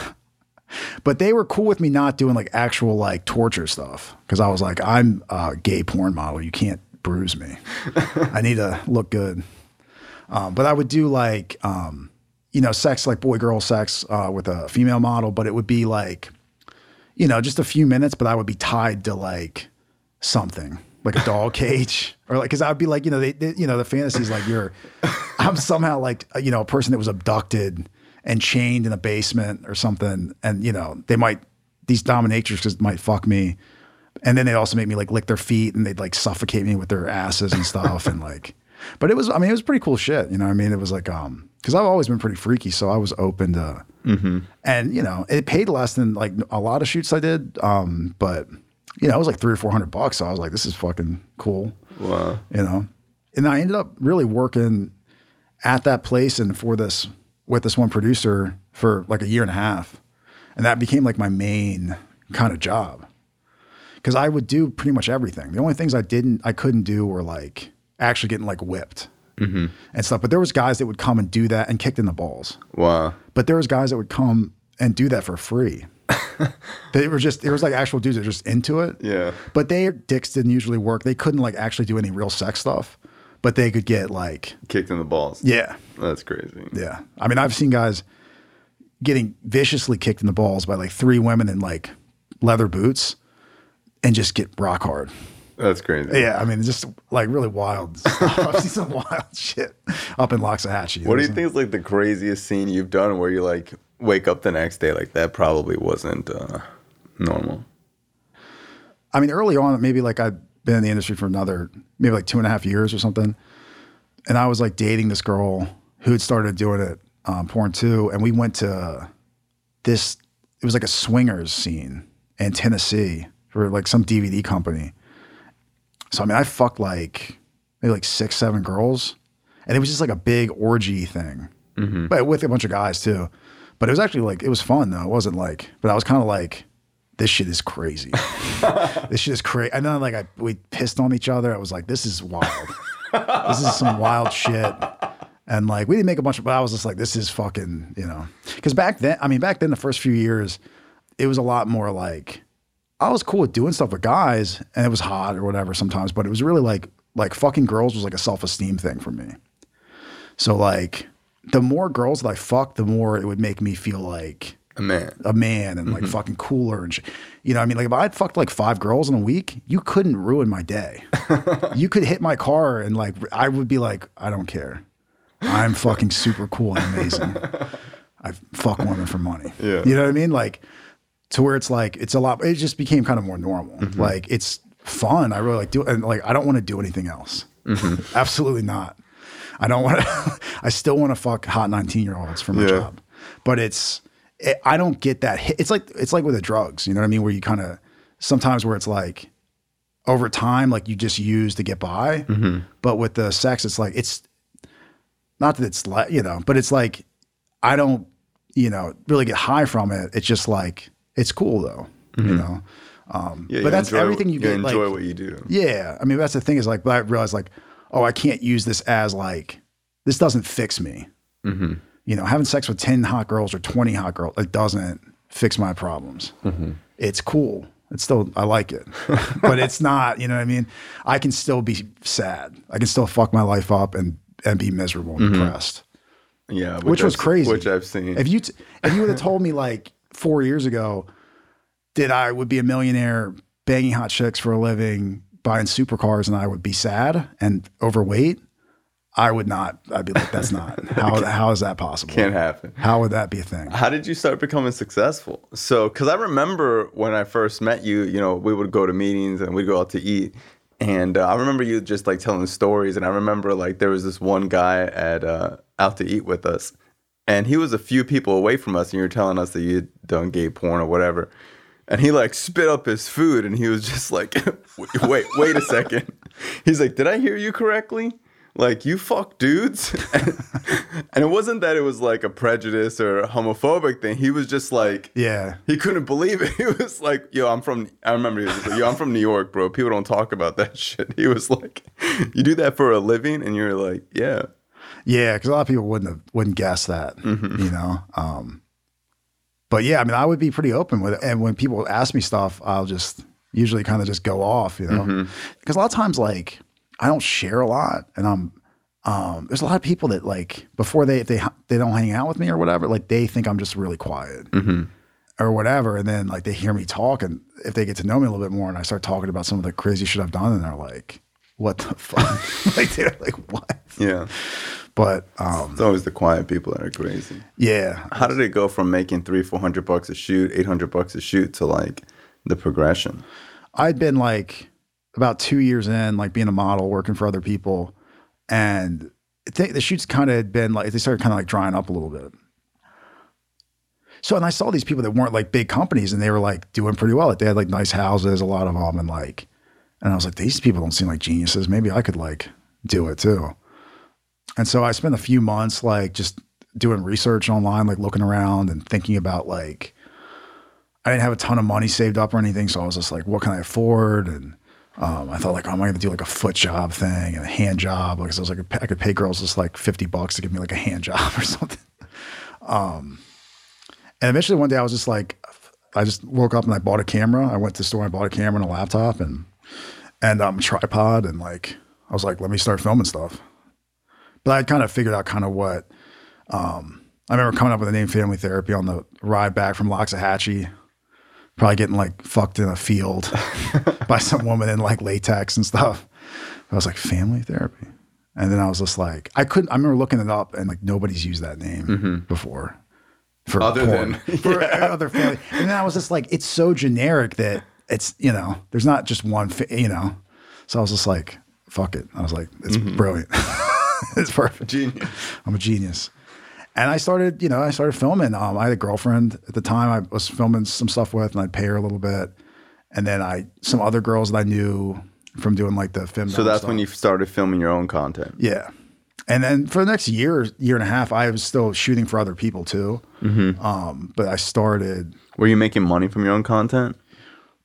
but they were cool with me not doing like actual like torture stuff because I was like, I'm a gay porn model. You can't bruise me. I need to look good. Um, but I would do like, um, you know, sex like boy girl sex uh, with a female model, but it would be like, you know, just a few minutes, but I would be tied to like something like a dog cage or like, cause I'd be like, you know, they, they you know, the fantasy is like you're, I'm somehow like, you know, a person that was abducted and chained in a basement or something. And, you know, they might, these dominatrixes might fuck me. And then they'd also make me like lick their feet and they'd like suffocate me with their asses and stuff. and like, but it was, I mean, it was pretty cool shit. You know what I mean? It was like, um, cause I've always been pretty freaky. So I was open to, and you know, it paid less than like a lot of shoots I did. Um, but you know, it was like three or 400 bucks. So I was like, this is fucking cool Wow. you know. And I ended up really working at that place and for this with this one producer for like a year and a half. And that became like my main kind of job. Cause I would do pretty much everything. The only things I didn't, I couldn't do were like actually getting like whipped mm-hmm. and stuff. But there was guys that would come and do that and kicked in the balls. Wow. But there was guys that would come and do that for free. they were just, there was like actual dudes that were just into it. Yeah. But their dicks didn't usually work. They couldn't like actually do any real sex stuff, but they could get like, Kicked in the balls. yeah, That's crazy. yeah. I mean, I've seen guys getting viciously kicked in the balls by like three women in like leather boots and just get rock hard. That's crazy. Yeah, I mean, just like really wild. stuff. I've seen some wild shit up in Loxahatchee. What do you think is like the craziest scene you've done where you like wake up the next day like that probably wasn't uh, normal? I mean, early on, maybe like I'd been in the industry for another, maybe like two and a half years or something. And I was like dating this girl who had started doing it, um, porn too. And we went to this, it was like a swingers scene in Tennessee for like some DVD company. So, I mean, I fucked like maybe like six, seven girls. And it was just like a big orgy thing, mm-hmm. but with a bunch of guys too. But it was actually like, it was fun though. It wasn't like, but I was kind of like, this shit is crazy. this shit is crazy. And then like I we pissed on each other. I was like, this is wild. this is some wild shit. And like we didn't make a bunch of, but I was just like, this is fucking, you know. Because back then, I mean, back then the first few years, it was a lot more like I was cool with doing stuff with guys, and it was hot or whatever sometimes. But it was really like like fucking girls was like a self esteem thing for me. So like the more girls that I fucked, the more it would make me feel like A man. a man and like mm-hmm. fucking cooler and shit. You know, what I mean, like if I'd fucked like five girls in a week, you couldn't ruin my day. you could hit my car and like I would be like, I don't care. I'm fucking super cool and amazing. I fuck women for money. Yeah. You know what I mean? Like to where it's like it's a lot. It just became kind of more normal. Mm-hmm. Like it's fun. I really like do and like I don't want to do anything else. Mm-hmm. Absolutely not. I don't want to. I still want to fuck hot nineteen year olds for my Yeah. job, but it's. It, I don't get that. Hit. It's like it's like with the drugs. You know what I mean? Where you kind of sometimes where it's like over time, like you just use to get by. Mm-hmm. But with the sex, it's like it's not that it's like you know, but it's like I don't you know really get high from it. It's just like it's cool though. You know. Um, Yeah, but that's enjoy- everything you, you get. enjoy like, what you do. yeah, I mean that's the thing is like, but I realized like, oh, I can't use this as like this doesn't fix me. Mm-hmm. You know, having sex with ten hot girls or twenty hot girls, it doesn't fix my problems. Mm-hmm. It's cool. It's still I like it, but it's not. You know what I mean? I can still be sad. I can still fuck my life up and and be miserable and depressed, Yeah, which, was crazy. Which I've seen. If you t- if you would have told me like four years ago that I would be a millionaire banging hot chicks for a living, buying supercars, and I would be sad and overweight, I would not. I'd be like, that's not how. how is that possible? Can't happen. How would that be a thing? How did you start becoming successful? So, because I remember when I first met you, you know, we would go to meetings and we'd go out to eat. And uh, I remember you just like telling stories. And I remember like there was this one guy at uh, out to eat with us. And he was a few people away from us. And you were telling us that you had done gay porn or whatever. And he like spit up his food and he was just like, wait, wait a second. He's like, did I hear you correctly? Like, you fuck dudes? and it wasn't that it was like a prejudice or a homophobic thing. He was just like, Yeah, he couldn't believe it. He was like, "Yo, I'm from." I remember he was like, "Yo, I'm from New York, bro. People don't talk about that shit." He was like, "You do that for a living?" And you're like, "Yeah." Yeah, because a lot of people wouldn't have wouldn't guess that. You know. Um, but yeah, I mean, I would be pretty open with it. And when people ask me stuff, I'll just usually kind of just go off, you know, because a lot of times like I don't share a lot, and I'm um, there's a lot of people that like before they if they they don't hang out with me or whatever, like they think I'm just really quiet or whatever, and then like they hear me talk, and if they get to know me a little bit more, and I start talking about some of the crazy shit I've done, and they're like, "What the fuck?" like they're like, "What?" Yeah. But um, It's always the quiet people that are crazy. yeah, How did it go from making three, four hundred bucks a shoot, eight hundred bucks a shoot to like the progression? I'd been like about two years in, like being a model, working for other people, and the shoots kind of had been like they started kind of like drying up a little bit. So, and I saw these people that weren't like big companies, and they were like doing pretty well. Like they had like nice houses, a lot of them, and like, and I was like, these people don't seem like geniuses. Maybe I could like do it too. And so I spent a few months like just doing research online, like looking around and thinking about like I didn't have a ton of money saved up or anything, so I was just like, what can I afford? And um, I thought like, oh, am I going to do like a foot job thing and a hand job? Because I was like, I could pay girls just like fifty bucks to give me like a hand job or something. Um, and eventually one day I was just like, I just woke up and I bought a camera. I went to the store and I bought a camera and a laptop and and um, a tripod and like I was like, let me start filming stuff. But I kind of figured out kind of what um, I remember coming up with the name Family Therapy on the ride back from Loxahatchee probably getting like fucked in a field by some woman in like latex and stuff. I was like, family therapy. And then I was just like, I couldn't, I remember looking it up and like nobody's used that name before. For Other porn. than- for other family. And then I was just like, it's so generic that it's, you know, there's not just one, fa- you know. So I was just like, fuck it. I was like, it's brilliant. it's perfect. Genius. I'm a genius. And I started, you know, I started filming. Um, I had a girlfriend at the time I was filming some stuff with, and I'd pay her a little bit. And then I, some other girls that I knew from doing like the film. So that's when you started filming your own content. yeah. And then for the next year, year and a half, I was still shooting for other people too. Um, but I started Were you making money from your own content?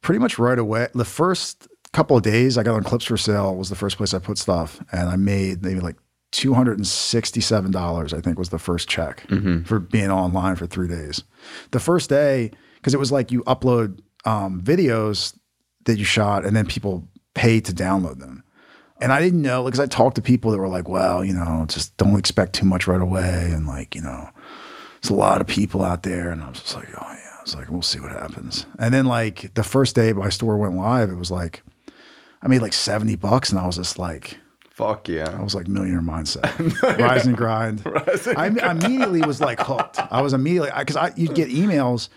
pretty much right away. The first couple of days I got on Clips4Sale was the first place I put stuff, and I made maybe like two hundred and sixty-seven dollars. I think was the first check for being online for three days. The first day, because it was like you upload um, videos that you shot, and then people pay to download them. And I didn't know because I talked to people that were like, "Well, you know, just don't expect too much right away," and like, you know, there's a lot of people out there, and I was just like, oh yeah, I was like, we'll see what happens. And then like the first day my store went live, it was like I made like seventy bucks, and I was just like, Fuck yeah. I was like millionaire mindset, rise and grind. I immediately was like hooked. I was immediately because I you'd get emails,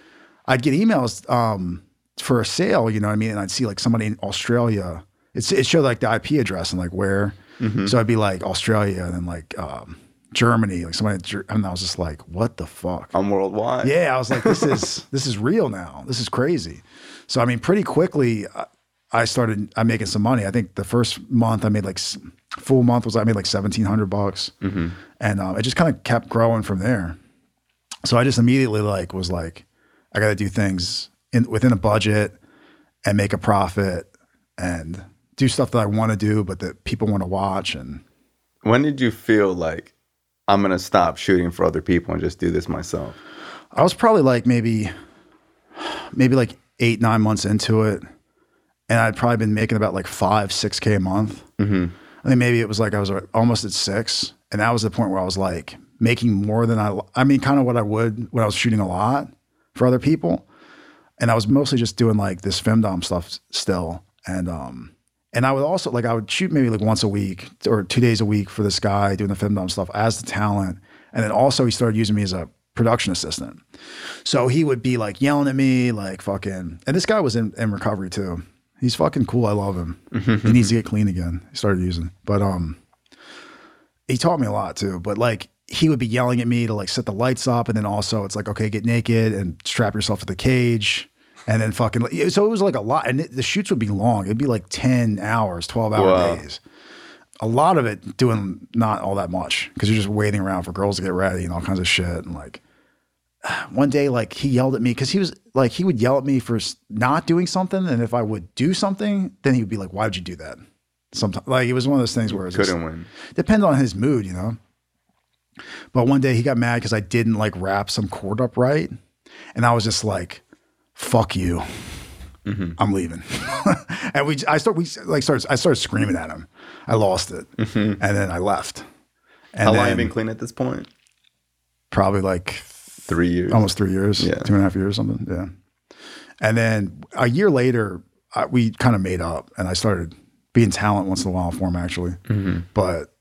I'd get emails um, for a sale, you know what I mean, and I'd see like somebody in Australia. It's it showed like the IP address and like where. So I'd be like Australia and then like um, Germany, like somebody, and I was just like, what the fuck? I'm worldwide. Yeah, I was like, this is this is real now. This is crazy. So I mean, pretty quickly, I- I started. I'm making some money. I think the first month I made like full month was I made like seventeen hundred bucks, and um, it just kind of kept growing from there. So I just immediately like was like, I got to do things in within a budget and make a profit and do stuff that I want to do, but that people want to watch and. When did you feel like I'm gonna stop shooting for other people and just do this myself? I was probably like maybe, maybe like eight nine months into it, and I'd probably been making about like five six k a month. Mm-hmm. I think maybe it was like I was almost at six, and that was the point where I was like making more than I. I mean, kind of what I would when I was shooting a lot for other people, and I was mostly just doing like this femdom stuff still, and um. And I would also like I would shoot maybe like once a week or two days a week for this guy doing the femdom stuff as the talent, and then also he started using me as a production assistant. So he would be like yelling at me, like fucking. And this guy was in, in recovery too. He's fucking cool. I love him. he needs to get clean again. He started using, but um, he taught me a lot too. But like he would be yelling at me to like set the lights up, and then also it's like okay, get naked and strap yourself to the cage. And then fucking, so it was like a lot. And it, the shoots would be long. It'd be like 10 hours, 12 hour Wow. days a lot of it doing not all that much because you're just waiting around for girls to get ready and all kinds of shit. And like one day, like he yelled at me because he was like, he would yell at me for not doing something. And if I would do something, then he would be like, why would you do that? Sometimes, like it was one of those things where it Couldn't win. depends on his mood, you know. But one day he got mad because I didn't like wrap some cord up right, and I was just like, "Fuck you, mm-hmm. I'm leaving." and we, I start, we like started, I started screaming at him. I lost it, mm-hmm. and then I left. And How long then you been clean at this point? Probably like Three years. almost three years, Yeah. two and a half years, something. Yeah. And then a year later, I, we kind of made up, and I started being talent once in a while for him, actually. Mm-hmm. But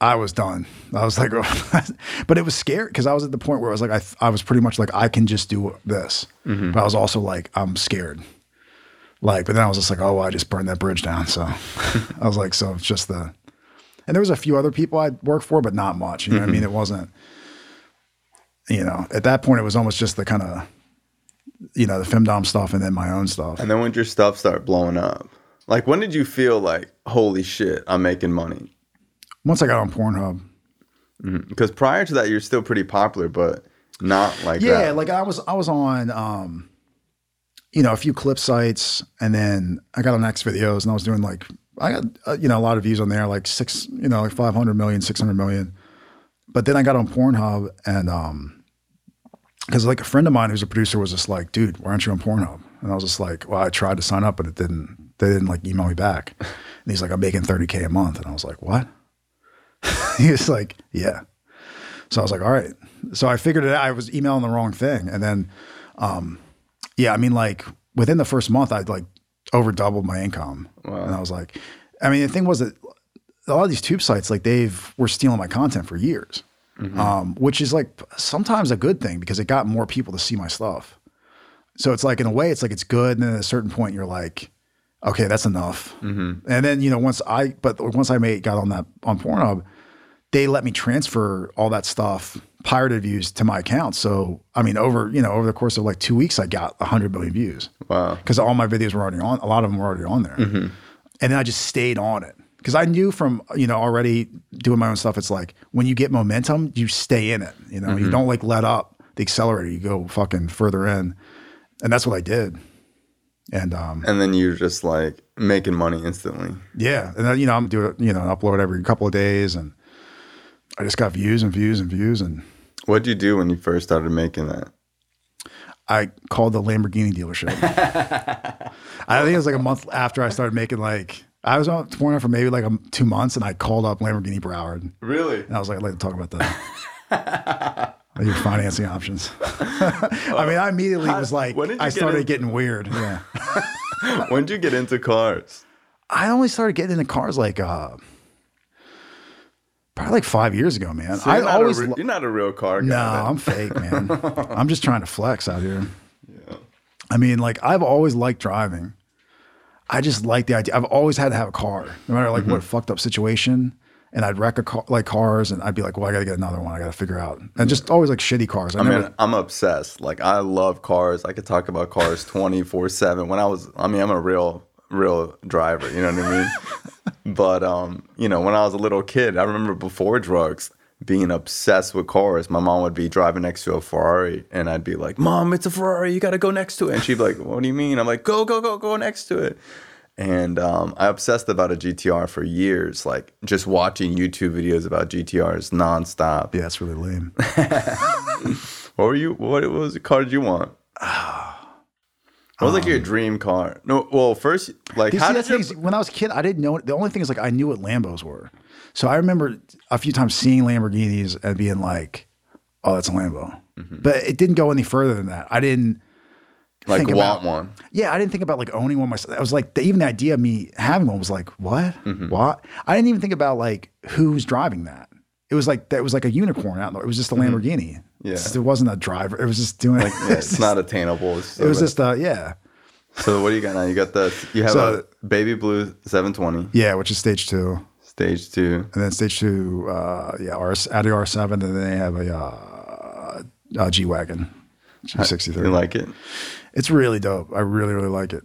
I was done. I was like, oh. but it was scary because I was at the point where I was like, I, I was pretty much like, I can just do this. Mm-hmm. But I was also like, I'm scared. Like, but then I was just like, oh, I just burned that bridge down. So I was like, so it's just the, and there was a few other people I'd worked for, but not much. You know what I mean? Mm-hmm. It wasn't, you know, at that point, it was almost just the kind of, you know, the femdom stuff and then my own stuff. And then when did your stuff start blowing up? Like when did you feel like, holy shit, I'm making money? Once I got on Pornhub, Because prior to that, you're still pretty popular, but not like yeah, that. like I was, I was on, um, you know, a few clip sites, and then I got on XVideos, and I was doing like, I got, uh, you know, a lot of views on there, like six, you know, like 500 million, 600 million. But then I got on Pornhub, and um, because like a friend of mine who's a producer was just like, dude, why aren't you on Pornhub? And I was just like, well, I tried to sign up, but it didn't. They didn't like email me back. And he's like, I'm making 30k a month, and I was like, what? he was like, yeah. So I was like, all right. So I figured it out. I was emailing the wrong thing. And then, um, yeah, I mean, like within the first month, I'd like, over doubled my income. Wow. And I was like, I mean, the thing was that a lot of these tube sites, like they've were stealing my content for years, Mm-hmm. um, which is like sometimes a good thing because it got more people to see my stuff. So it's like in a way, it's like it's good, and then at a certain point, you're like, okay, that's enough. Mm-hmm. And then you know, once I, but once I made got on that on Pornhub, they let me transfer all that stuff, pirated views, to my account. So I mean, over you know, over the course of like two weeks, I got hundred million views Wow. because all my videos were already on. A lot of them were already on there, mm-hmm. and then I just stayed on it because I knew from you know already doing my own stuff. It's like when you get momentum, you stay in it. You know, you don't like let up the accelerator. You go fucking further in, and that's what I did. And um, And then you're just like making money instantly. yeah, and then, you know I'm doing you know upload every couple of days, and I just got views and views and views, and What'd you do when you first started making that? I called the Lamborghini dealership. I think it was like a month after I started making like I was on Pornhub for maybe like a, two months, and I called up Lamborghini Broward, Really? and I was like, I'd like to talk about that. Your financing options. I mean, I immediately was like, when did you I get started in- getting weird. Yeah, When did you get into cars? I only started getting into cars like uh, probably like five years ago, man. So I you're not a always re- you're not a real car guy. No, then. I'm fake, man. I'm just trying to flex out here. Yeah. I mean, like I've always liked driving. I just like the idea. I've always had to have a car, no matter like Mm-hmm. what fucked up situation. And I'd wreck a car, like cars, and I'd be like, "Well, I got to get another one. I got to figure out." And just always like shitty cars. I, I never, mean, I'm obsessed. Like I love cars. I could talk about cars 24 seven. When I was, I mean, I'm a real, real driver. You know what I mean? but um, you know, when I was a little kid, I remember before drugs, being obsessed with cars. My mom would be driving next to a Ferrari, and I'd be like, "Mom, it's a Ferrari. You got to go next to it." And she'd be like, "What do you mean?" I'm like, "Go, go, go, go next to it." And um, I obsessed about a GTR for years, like just watching YouTube videos about GTRs nonstop. yeah, it's really lame. What were you? What was the car did you want? What was like your dream car? No, well, first, like, how see, did that's your, the thing is, when I was a kid, I didn't know. The only thing is, like, I knew what Lambos were. So I remember a few times seeing Lamborghinis and being like, "Oh, that's a Lambo," Mm-hmm. but it didn't go any further than that. I didn't. like think want about- one? Yeah, I didn't think about like owning one myself. I was like, the, even the idea of me having one was like, what? Mm-hmm. What? I didn't even think about like who's driving that. It was like that was like a unicorn out there. It was just a Lamborghini. Mm-hmm. Yeah. It wasn't a driver. It was just doing. Like, yeah, it's not attainable. It's It was so- just uh yeah So what do you got now? You got the you have So- a baby blue 720 yeah, which is stage two. Stage two. And then stage two, uh, yeah, R Audi R7, and then they have a, uh, a G wagon, G63. You like it? it's really dope. I really, really like it.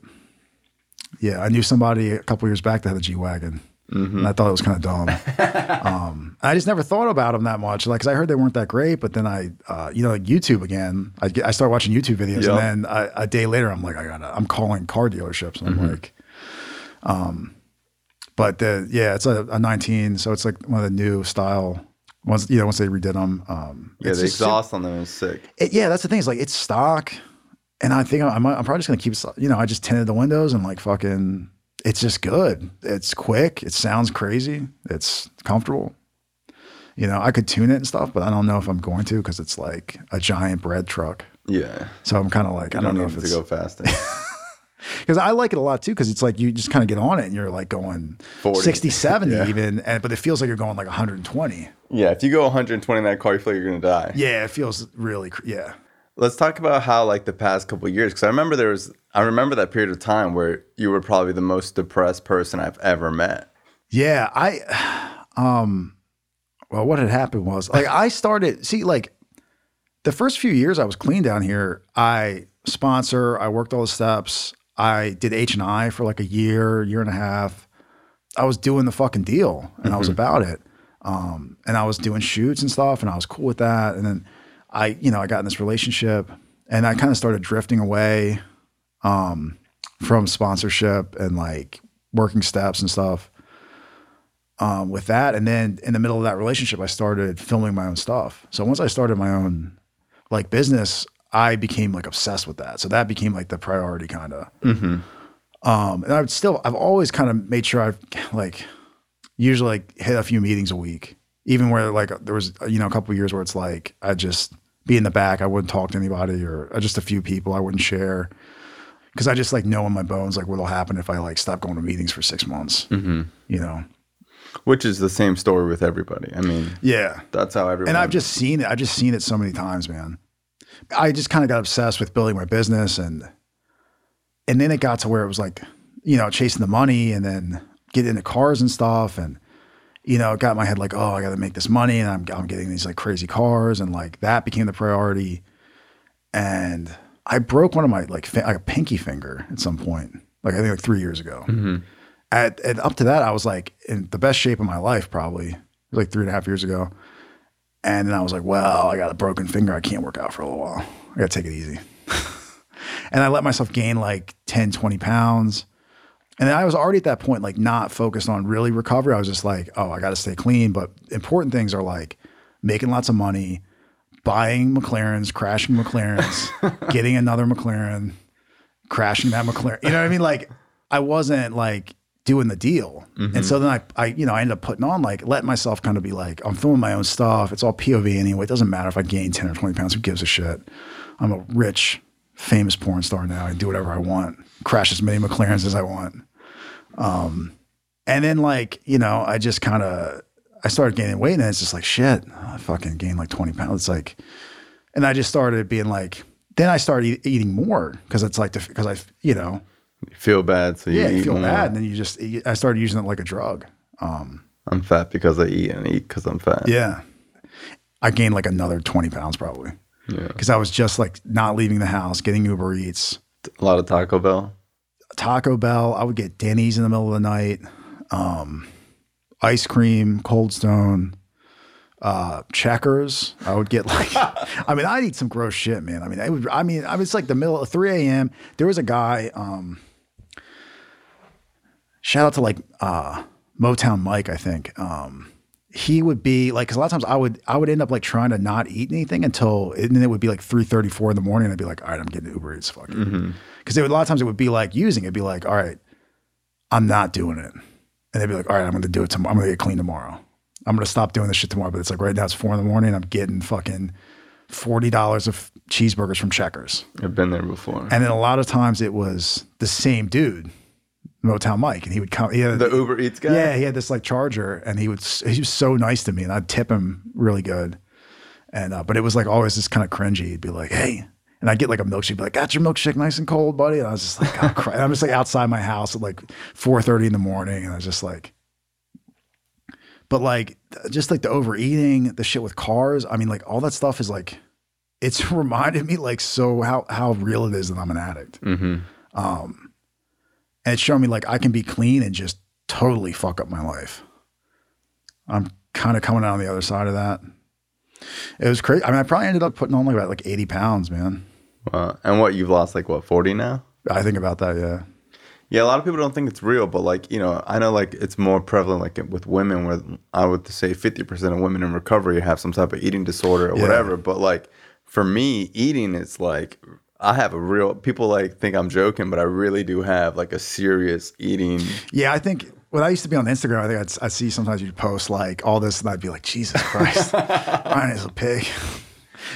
Yeah, I knew somebody a couple years back that had a G wagon, and I thought it was kind of dumb. um, I just never thought about them that much, like because I heard they weren't that great. But then I, uh, you know, like YouTube again. I get, I started watching YouTube videos, Yeah. and then I, a day later, I'm like, I gotta. I'm calling car dealerships, and I'm like, um, but the yeah, it's a, a 19, so it's like one of the new style once you know once they redid them. Um, Yeah, the exhaust on them is sick. it, yeah, that's the thing. It's like it's stock, and I think I'm, I'm probably just gonna keep. You know, I just tinted the windows and like fucking. It's just good. It's quick. It sounds crazy. It's comfortable. You know, I could tune it and stuff, but I don't know if I'm going to because it's like a giant bread truck. Yeah, So I'm kind of like I I don't don't know if it to it's go faster. because I like it a lot too because it's like you just kind of get on it and you're like going 40. 60, 70 Yeah. even, and but it feels like you're going like 120. yeah, if you go 120 in that car, you feel like you're gonna die. Yeah, it feels really yeah. Let's talk about how like the past couple of years, because I remember there was, I remember that period of time where you were probably the most depressed person I've ever met. Yeah, I um well what had happened was like I started see like the first few years I was clean down here, I sponsor, I worked all the steps, I did H and I for like a year, year and a half. I was doing the fucking deal and I was about it. Um and I was doing shoots and stuff and I was cool with that. And then I, you know, I got in this relationship and I kind of started drifting away um from sponsorship and like working steps and stuff um, with that. And then in the middle of that relationship, I started filming my own stuff. So once I started my own like business, I became like obsessed with that. So that became like the priority kind of. Um, and I've still, I've always kind of made sure I've like usually like hit a few meetings a week, even where like there was, you know, a couple of years where it's like, I just be in the back. I wouldn't talk to anybody or uh, just a few people I wouldn't share. because I just like know in my bones like what'll happen if I like stop going to meetings for six months. Mm-hmm. You know. Which is the same story with everybody. I mean, Yeah. that's how everyone. And I've just seen it. I've just seen it so many times, man. I just kind of got obsessed with building my business and and then it got to where it was like, you know, chasing the money and then getting into cars and stuff and you know, it got in my head like, oh, I got to make this money and I'm I'm getting these like crazy cars and like that became the priority. And I broke one of my like fi- like a pinky finger at some point, like I think like 3 years ago. Mm-hmm. At, and up to that, I was like in the best shape of my life, probably It was like three and a half years ago. And then I was like, well, I got a broken finger. I can't work out for a little while. I got to take it easy. and I let myself gain like 10, 20 pounds. And then I was already at that point, like not focused on really recovery. I was just like, oh, I got to stay clean. But important things are like making lots of money, buying McLarens, crashing McLarens, getting another McLaren, crashing that McLaren. You know what I mean? Like I wasn't like doing the deal. And so then I, I, you know, I ended up putting on like letting myself kind of be like, I'm filming my own stuff. It's all POV anyway. It doesn't matter if I gain 10 or 20 pounds. Who gives a shit? I'm a rich, famous porn star now. I do whatever I want, crash as many McLarens as I want. Um, and then like, you know, I just kind of, I started gaining weight and it's just like, shit, I fucking gained like 20 pounds. It's like, and I just started being like, then I started eat, eating more because it's like, because I, you know, feel bad, so you yeah, you feel more. bad, and then you just I started using it like a drug. Um, I'm fat because I eat, and eat because I'm fat. Yeah, I gained like another twenty pounds probably Yeah. because I was just like not leaving the house, getting Uber Eats, A lot of Taco Bell. Taco Bell. I would get Denny's in the middle of the night, um, ice cream, Cold Stone, uh, Checkers. I would get like, I mean, I'd eat some gross shit, man. I mean, I would. I mean, I was like the middle of three a.m. There was a guy. Um, shout out to like uh, Motown Mike, I think. Um, he would be like, cause a lot of times I would, I would end up like trying to not eat anything until, and then it would be like 3.34 in the morning. And I'd be like, all right, I'm getting Uber Eats. Fuck it. Cause it would, a lot of times it would be like using, it'd be like, all right, I'm not doing it. And they'd be like, all right, I'm going to do it tomorrow. I'm going to get clean tomorrow. I'm going to stop doing this shit tomorrow. But it's like right now it's four in the morning. I'm getting fucking $40 of cheeseburgers from Checkers. I've been there before. And then a lot of times it was the same dude, Motown Mike, and he would come. He had, the Uber Eats guy. yeah, he had this like charger, and he would. He was so nice to me, and I'd tip him really good. And uh, but it was like always this kind of cringy. He'd be like, "Hey," and I'd get like a milkshake, be like, "Got your milkshake nice and cold, buddy?" And I was just like, oh, cry. I'm just like outside my house at like 4:30 in the morning, and I was just like. But like, just like the overeating, the shit with cars. I mean, like all that stuff is like, it's reminded me like so how how real it is that I'm an addict. Mm-hmm. And it's shown me like I can be clean and just totally fuck up my life. I'm kind of coming out on the other side of that. It was crazy. I mean, I probably ended up putting on like about like 80 pounds, man. Wow. And what you've lost like what 40 now? I think about that, yeah. Yeah, a lot of people don't think it's real, but like you know, I know like it's more prevalent like with women, where I would say fifty percent of women in recovery have some type of eating disorder or Yeah. whatever. But like for me, eating is like I have a real. People like think I'm joking, but I really do have like a serious eating. Yeah, I think when I used to be on Instagram, I think I'd, I'd see sometimes you'd post like all this, and I'd be like, Jesus Christ, Ryan is a pig.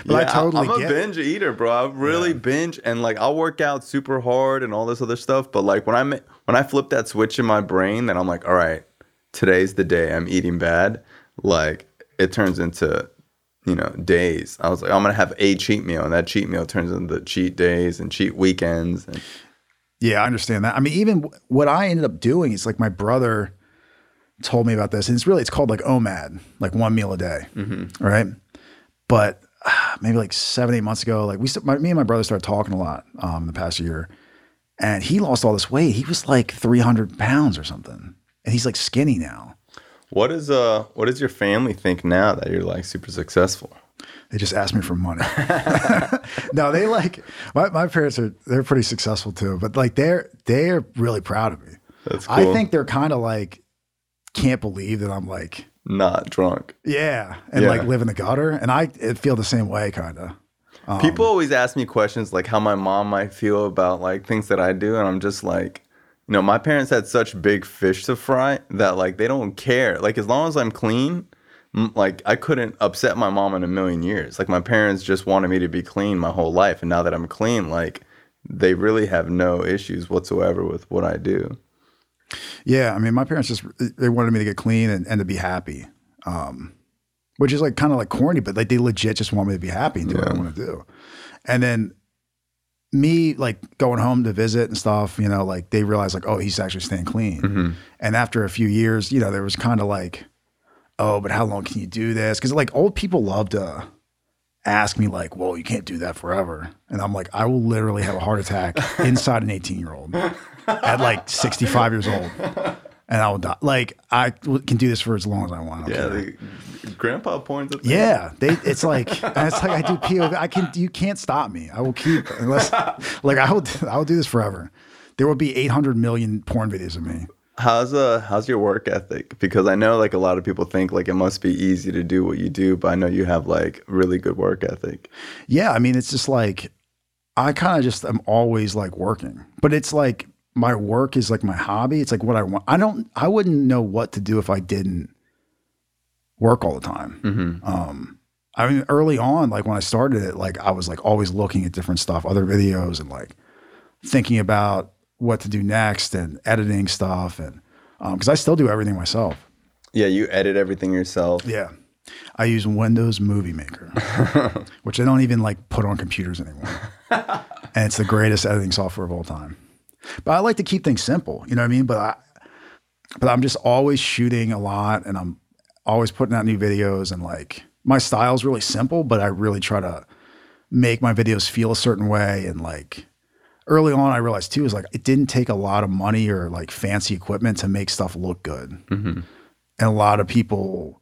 But I totally I'm a binge eater, bro. I really binge, and like I'll work out super hard and all this other stuff. But like when I ma- when I flip that switch in my brain, then I'm like, all right, today's the day I'm eating bad. Like it turns into you know days. I was like, I'm gonna have a cheat meal, and that cheat meal turns into cheat days and cheat weekends. And Yeah, I understand that. I mean, even w- what I ended up doing is like my brother told me about this, and it's really it's called like OMAD, like one meal a day, right? But ah, maybe like seven, eight months ago, like we, st- my, me and my brother started talking a lot um, the past year, and he lost all this weight. He was like three hundred pounds or something, and he's like skinny now. What is uh what does your family think now that you're like super successful? They just ask me for money. no, they like my, my parents are they're pretty successful too, but like they're they're really proud of me. That's cool. I think they're kind of like can't believe that I'm like Not drunk. yeah and Yeah. like live in the gutter, and I it feel the same way kind of. Um, People always ask me questions like how my mom might feel about like things that I do, and I'm just like, you know, my parents had such big fish to fry that like they don't care. Like as long as I'm clean, like I couldn't upset my mom in a million years. Like my parents just wanted me to be clean my whole life, and now that I'm clean, like they really have no issues whatsoever with what I do. Yeah, I mean, my parents just they wanted me to get clean and, and to be happy, um, which is like kind of like corny, but like they legit just want me to be happy and do what I want to do. And then me like going home to visit and stuff, you know, like they realized like, oh, he's actually staying clean. Mm-hmm. And after a few years, you know, there was kind of like, oh, but how long can you do this? Because like old people love to ask me like, well, you can't do that forever. And I'm like, I will literally have a heart attack inside an 18 year old at like 65 years old. And I will die. Like I can do this for as long as I want. Yeah, grandpa porn's a thing. Yeah, they. It's like it's like I do POV. I can. You can't stop me. I will keep unless like I will. I will do this forever. There will be 800 million porn videos of me. How's uh how's your work ethic? Because I know like a lot of people think like it must be easy to do what you do, but I know you have like really good work ethic. Yeah, I mean, it's just like I kind of just am always like working, but it's like my work is like my hobby. It's like what I want. I don't. I wouldn't know what to do if I didn't work all the time. Um, I mean, early on, like when I started it, like I was like always looking at different stuff, other videos, and like thinking about what to do next and editing stuff, and because I still do everything myself. Yeah, you edit everything yourself. Yeah. I use Windows Movie Maker, which I don't even like put on computers anymore. and it's the greatest editing software of all time. But I like to keep things simple, you know what I mean? But I but I'm just always shooting a lot and I'm always putting out new videos and like my style's really simple, but I really try to make my videos feel a certain way and like early on I realized too is like it didn't take a lot of money or like fancy equipment to make stuff look good. Mm-hmm. And a lot of people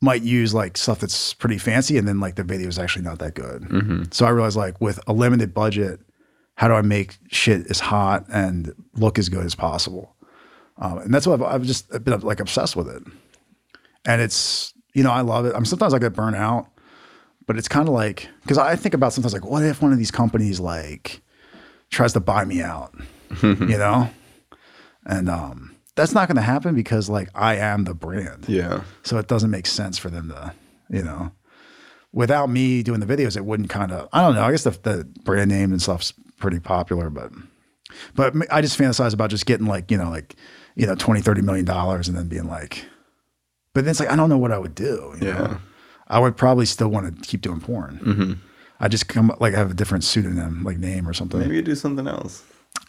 might use like stuff that's pretty fancy and then like the video is actually not that good. Mm-hmm. So I realized like with a limited budget, how do I make shit as hot and look as good as possible? Um, and that's what I've, I've just been like obsessed with it. And it's, you know, I love it. I'm sometimes I get burnt out, but it's kind of like, cause I think about sometimes like, what if one of these companies like tries to buy me out, you know? And, um, that's not going to happen because like I am the brand. Yeah. So it doesn't make sense for them to, you know, without me doing the videos, it wouldn't kind of, I don't know. I guess the, the brand name and stuff's pretty popular, but, but I just fantasize about just getting like, you know, like, you know, 20, 30 million dollars and then being like, but then it's like, I don't know what I would do. You Yeah. Know? I would probably still want to keep doing porn. Mm-hmm. I just come like I have a different pseudonym, like name or something. Maybe you do something else.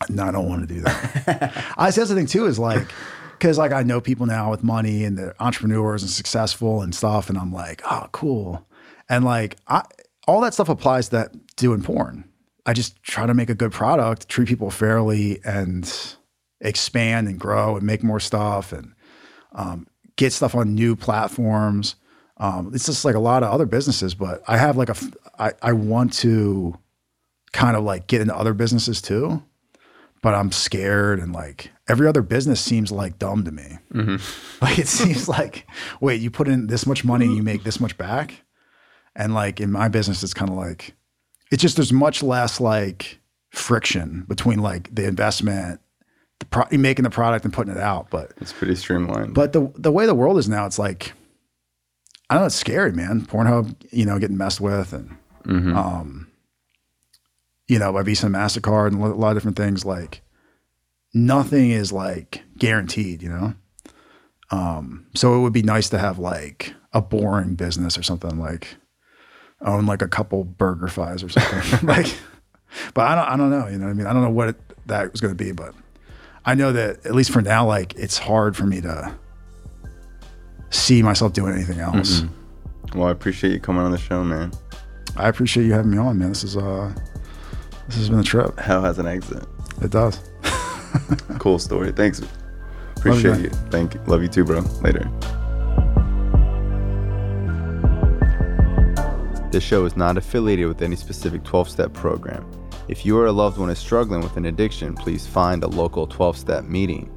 No, I don't want to do that. I see that's the thing too is like because like I know people now with money and they're entrepreneurs and successful and stuff, and I'm like, oh, cool. And like I all that stuff applies to that doing porn. I just try to make a good product, treat people fairly, and expand and grow and make more stuff and um, get stuff on new platforms. Um, it's just like a lot of other businesses, but I have like a I, I want to kind of like get into other businesses too but I'm scared and like every other business seems like dumb to me. Like it seems like, wait, you put in this much money and you make this much back. And like in my business, it's kind of like, it's just, there's much less like friction between like the investment, the pro- making the product and putting it out. But, It's pretty streamlined. but the, the way the world is now, it's like, I don't know, it's scary, man. Pornhub, you know, getting messed with and, um, you know, by Visa and MasterCard and a lot of different things, like nothing is like guaranteed, you know? Um, so it would be nice to have like a boring business or something like own like a couple burger fries or something. like, but I don't, I don't know, you know what I mean? I don't know what it, that was going to be, but I know that at least for now, like it's hard for me to see myself doing anything else. well, I appreciate you coming on the show, man. I appreciate you having me on, man. This is, uh, this has been a trip. Hell has an exit. It does. Cool story. Thanks. Appreciate man. you. Thank you. Love you too, bro. Later. This show is not affiliated with any specific 12 step program. If you or a loved one is struggling with an addiction, please find a local 12 step meeting.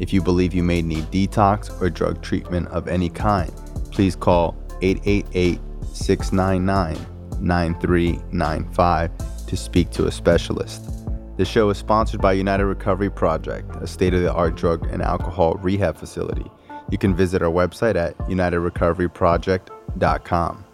If you believe you may need detox or drug treatment of any kind, please call 888 699 9395 to speak to a specialist. The show is sponsored by United Recovery Project, a state of the art drug and alcohol rehab facility. You can visit our website at unitedrecoveryproject.com.